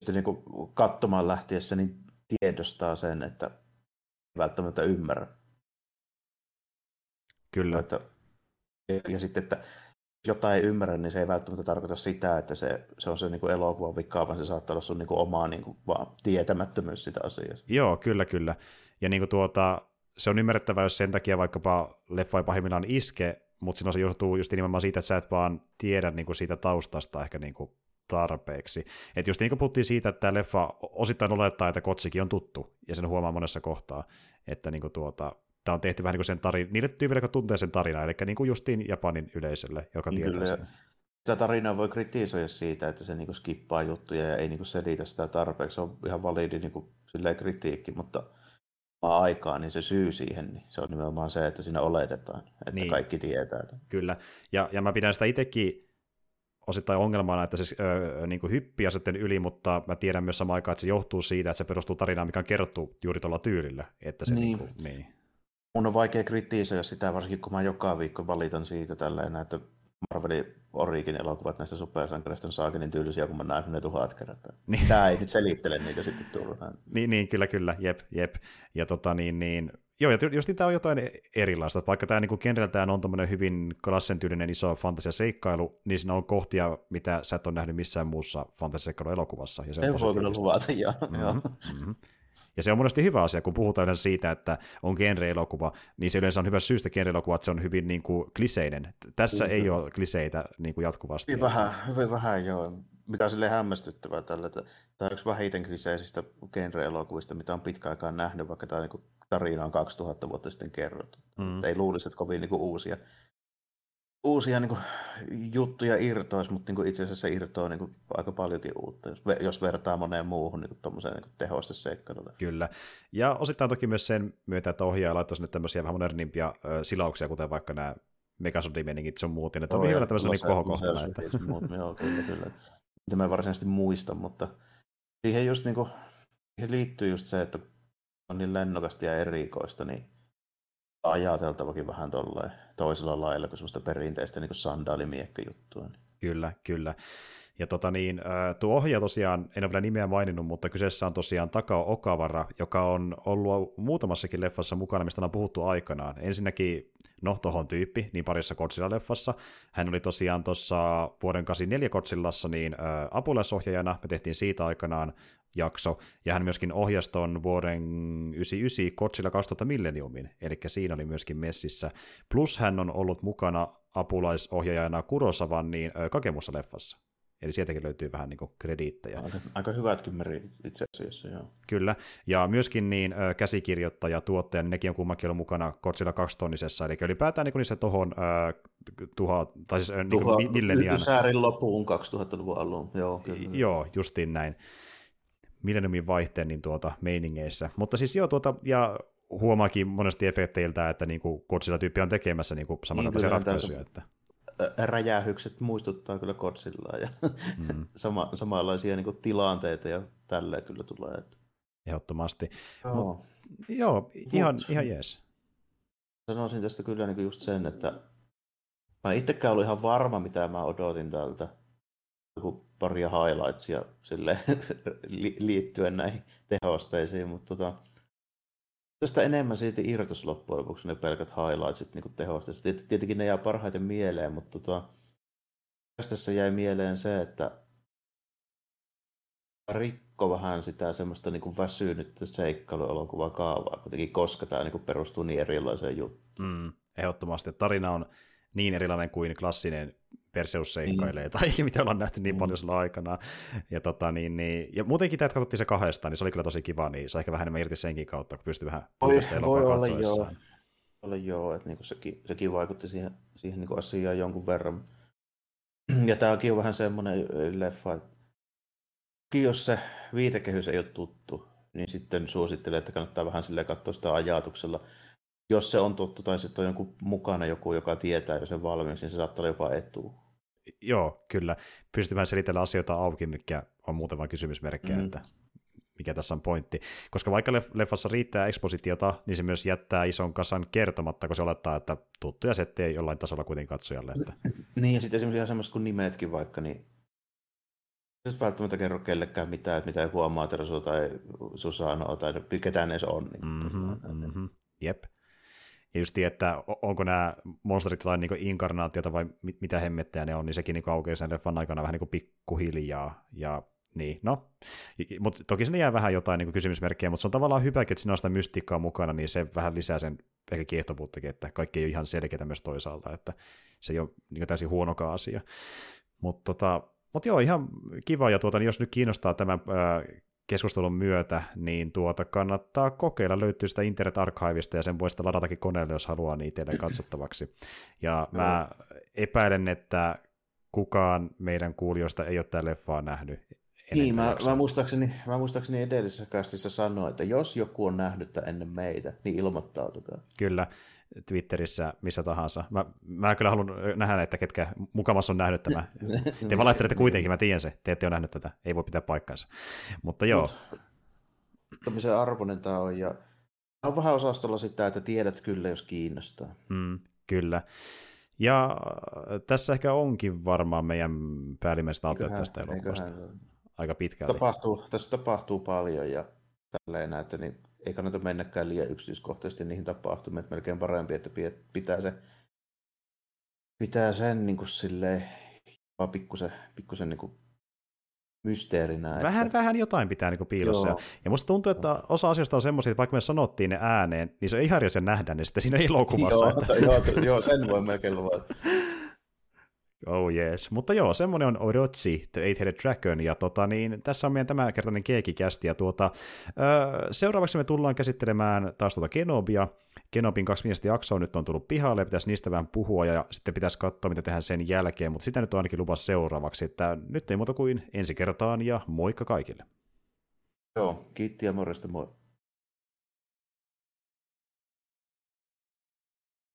sitten niin katsomaan lähtiessä, niin tiedostaa sen, että välttämättä ymmärrä. Kyllä. Että, ja, sitten, että jotain ei ymmärrä, niin se ei välttämättä tarkoita sitä, että se, se on se niin kuin elokuvan vika, vaan se saattaa olla sun niin kuin oma niin kuin, vaan tietämättömyys sitä asiasta. Joo, kyllä, kyllä. Ja niin kuin tuota, se on ymmärrettävää, jos sen takia vaikkapa leffa ei pahimmillaan iske, mutta silloin se johtuu just nimenomaan siitä, että sä et vaan tiedä niin kuin siitä taustasta ehkä niin kuin tarpeeksi. Että just niin kuin puhuttiin siitä, että tämä leffa osittain olettaa, että Kotsikin on tuttu, ja sen huomaa monessa kohtaa, että niin kuin tuota, tämä on tehty vähän niin kuin sen tarin, niille tyypille, jotka tuntee sen tarinan, eli niin kuin justiin Japanin yleisölle, joka tietää sen. Tätä tarinaa voi kritisoida siitä, että se niinku skippaa juttuja ja ei niinku selitä sitä tarpeeksi. Se on ihan validi niinku kritiikki, mutta aikaa, niin se syy siihen, niin se on nimenomaan se, että siinä oletetaan, että niin. kaikki tietää. Kyllä, ja, ja mä pidän sitä itsekin osittain ongelmana, että se öö, niin kuin hyppii sitten yli, mutta mä tiedän myös samaan aikaan, että se johtuu siitä, että se perustuu tarinaan, mikä on kerrottu juuri tuolla tyylillä. Että se niin. Niin kuin, niin. Mun on vaikea kritisoida sitä, varsinkin kun mä joka viikko valitan siitä tälleen, että Marvelin Origin elokuvat näistä supersankareista on saakelin tyylisiä, kun mä näen ne tuhat kertaa. [LAUGHS] Niin. Tämä ei nyt selittele niitä sitten turhaan. niin, niin, kyllä, kyllä, jep, jep. Ja tota niin, niin Joo, ja just tämä on jotain erilaista. Että vaikka tämä niin genreltään on tämmöinen hyvin klassen tyylinen iso fantasiaseikkailu, niin siinä on kohtia, mitä sä et ole nähnyt missään muussa fantasiaseikkailu-elokuvassa. Ja se ei voi kyllä luvata, joo. Mm-hmm, mm-hmm. Ja se on monesti hyvä asia, kun puhutaan yleensä siitä, että on genre-elokuva, niin se yleensä on hyvä syystä genre-elokuva, että se on hyvin niin kuin, kliseinen. Tässä mm-hmm. ei ole kliseitä niin kuin jatkuvasti. Hyvin vähän, hyvin vähän, joo. Mikä on silleen hämmästyttävää tällä, että tämä on yksi vähiten kliseisistä genre-elokuvista, mitä on pitkä aikaan nähnyt, vaikka tämä niin tarina on 2000 vuotta sitten kerrottu. Mm. Ei luulisi, että kovin niin kuin, uusia, uusia niin kuin, juttuja irtoisi, mutta niin kuin, itse asiassa irtoaa niin kuin, aika paljonkin uutta, jos, jos vertaa moneen muuhun niin tuommoiseen niin tehosteseikkailuun. Kyllä. Ja osittain toki myös sen myötä, että ohjaaja laittoi sinne tämmöisiä vähän modernimpia ö, silauksia, kuten vaikka nämä Megasodimeningit sun muut, ja ne on vielä tämmöisiä niin kohokohtana. Että... joo, kyllä, kyllä. Mitä mä varsinaisesti muista, mutta siihen just niin kuin, siihen liittyy just se, että on niin lennokasta ja erikoista, niin ajateltavakin vähän toisella lailla kuin semmoista perinteistä niin sandaalimiekkä-juttua. Niin. Kyllä, kyllä. Ja tota niin, tuo ohjaaja tosiaan, en ole vielä nimeä maininnut, mutta kyseessä on tosiaan Takao Okavara, joka on ollut muutamassakin leffassa mukana, mistä on puhuttu aikanaan. Ensinnäkin, no tohon tyyppi, niin parissa Godzilla-leffassa. Hän oli tosiaan tuossa vuoden 84 Godzillassa niin apulaisohjaajana, me tehtiin siitä aikanaan jakso, ja hän myöskin ohjasi ton vuoden 99 Godzilla 2000 Millenniumin, eli siinä oli myöskin messissä. Plus hän on ollut mukana apulaisohjaajana Kurosavan niin Kakemussa leffassa. Eli sieltäkin löytyy vähän niin krediittejä. Aika, aika hyvät kymmerit itse asiassa, joo. Kyllä, ja myöskin niin käsikirjoittaja, tuottaja, niin nekin on kummankin ollut mukana Godzilla 2 tonnisessa, eli ylipäätään niin niissä tohon äh, tuha, tai siis tuha, niin millenian... Säärin lopuun 2000-luvun alun, joo, kyllä. Joo, justiin näin. Millenniumin vaihteen niin tuota, meiningeissä. Mutta siis joo, tuota, ja huomaakin monesti efekteiltä, että niin kuin Godzilla-tyyppi on tekemässä niin samanlaisia niin, ratkaisuja. Että räjähykset muistuttaa kyllä Godzillaa ja mm. [LAUGHS] sama, samanlaisia niin kuin, tilanteita ja tällä kyllä tulee. Että... Ehdottomasti. Joo, Mut, joo ihan, Mut, ihan jees. Sanoisin tästä kyllä niin kuin just sen, että mä itsekään olin ihan varma, mitä mä odotin tältä. Paria highlightsia sille [LAUGHS] liittyen näihin tehosteisiin, mutta tota, tästä enemmän siitä irtos loppujen lopuksi ne pelkät highlightsit niin tehosteista. Tietenkin ne jää parhaiten mieleen, mutta tota, tässä jäi mieleen se, että rikko vähän sitä semmoista niin kuin väsynyttä seikkailuelokuvakaavaa kuitenkin, koska tämä niin kuin perustuu niin erilaiseen juttuun. Mm, ehdottomasti. Tarina on niin erilainen kuin klassinen Perseus seikkailee, mm. tai [LAUGHS] mitä ollaan nähty niin mm. paljon sillä aikana. Ja, tota, niin, niin, ja muutenkin tämä, että katsottiin se kahdestaan, niin se oli kyllä tosi kiva, niin sai ehkä vähän enemmän irti senkin kautta, kun pystyi vähän voi, voi olla joo, olla joo, että niinku sekin, sekin vaikutti siihen, siihen niinku asiaan jonkun verran. [CLEARS THROAT] Ja tämäkin on vähän semmoinen leffa, että jos se viitekehys ei ole tuttu, niin sitten suosittelen, että kannattaa vähän sille katsoa sitä ajatuksella. Jos se on tuttu tai sitten on jonkun mukana joku, joka tietää jo sen valmiiksi, niin se saattaa olla jopa etu. Joo, kyllä. Pystymään selitellä asioita auki, mikä on muuten vain kysymysmerkkejä, mm. että mikä tässä on pointti. Koska vaikka leffassa riittää ekspositiota, niin se myös jättää ison kasan kertomatta, kun se olettaa, että tuttuja settejä jollain tasolla kuitenkin katsojalle. Että... [CLEARS THROAT] niin, ja sitten esimerkiksi ihan semmoista kuin nimetkin vaikka, niin se välttämättä kerro kellekään mitään, että mitä joku Amaterasu tai Susano tai ketään edes on. Niin mm-hmm, mm-hmm. Jep. Ja just että onko nämä monsterit jotain niin inkarnaatiota vai mitä hemmettejä ne on, niin sekin niin aukeaa sen leffan aikana vähän niin pikkuhiljaa. Ja niin, no. Mutta toki sinne jää vähän jotain niin kysymysmerkkejä, mutta se on tavallaan hyvä, että siinä on sitä mystiikkaa mukana, niin se vähän lisää sen ehkä kiehtovuuttakin, että kaikki ei ole ihan selkeää myös toisaalta, että se ei ole niin täysin huonokaan asia. Mutta tota, mut joo, ihan kiva, ja tuota, niin jos nyt kiinnostaa tämä ää, keskustelun myötä, niin tuota kannattaa kokeilla, löytyy sitä Internet Archivista ja sen voi sitten ladatakin koneelle, jos haluaa niin teille katsottavaksi. Ja mä epäilen, että kukaan meidän kuulijoista ei ole tätä leffaa nähnyt. Niin, mä, mä, muistaakseni, mä muistaakseni edellisessä kastissa sanoa, että jos joku on nähnyt tämän ennen meitä, niin ilmoittautukaa. Kyllä, Twitterissä, missä tahansa. Mä, mä kyllä haluan nähdä, että ketkä mukamassa on nähnyt tämä. [LAUGHS] Te valittelette kuitenkin, mä tiedän se. Te ette ole nähnyt tätä. Ei voi pitää paikkansa. Mutta joo. Mut, arvoinen tämä on. Ja on vähän osastolla sitä, että tiedät kyllä, jos kiinnostaa. Mm, kyllä. Ja tässä ehkä onkin varmaan meidän päällimmäiset aatteet tästä elokuvasta. Aika pitkälti. Tapahtuu, tässä tapahtuu paljon ja tälleen, että niin ei kannata mennäkään liian yksityiskohtaisesti niihin tapahtumiin, että melkein parempi, että pitää, se, pitää sen niin kuin silleen, pikkusen, pikkusen niin kuin mysteerinä. Vähän, että... vähän jotain pitää niin piilossa. Joo. Ja musta tuntuu, että osa asioista on semmoisia, että vaikka me sanottiin ne ääneen, niin se on ihan sen nähdä ne sitten siinä elokuvassa. joo, että... joo, joo, sen voi melkein luvata. Oh yes. Mutta joo, semmoinen on Orochi, The Eight-Headed Dragon, ja tota, niin, tässä on meidän tämänkertainen keekikästi, ja tuota, öö, seuraavaksi me tullaan käsittelemään taas tuota Kenobia. Kenobin kaksi viimeistä jaksoa nyt on tullut pihalle, pitäisi niistä vähän puhua, ja sitten pitäisi katsoa, mitä tehdään sen jälkeen, mutta sitä nyt on ainakin lupas seuraavaksi, että nyt ei muuta kuin ensi kertaan, ja moikka kaikille. Joo, kiitti ja morjesta, moi.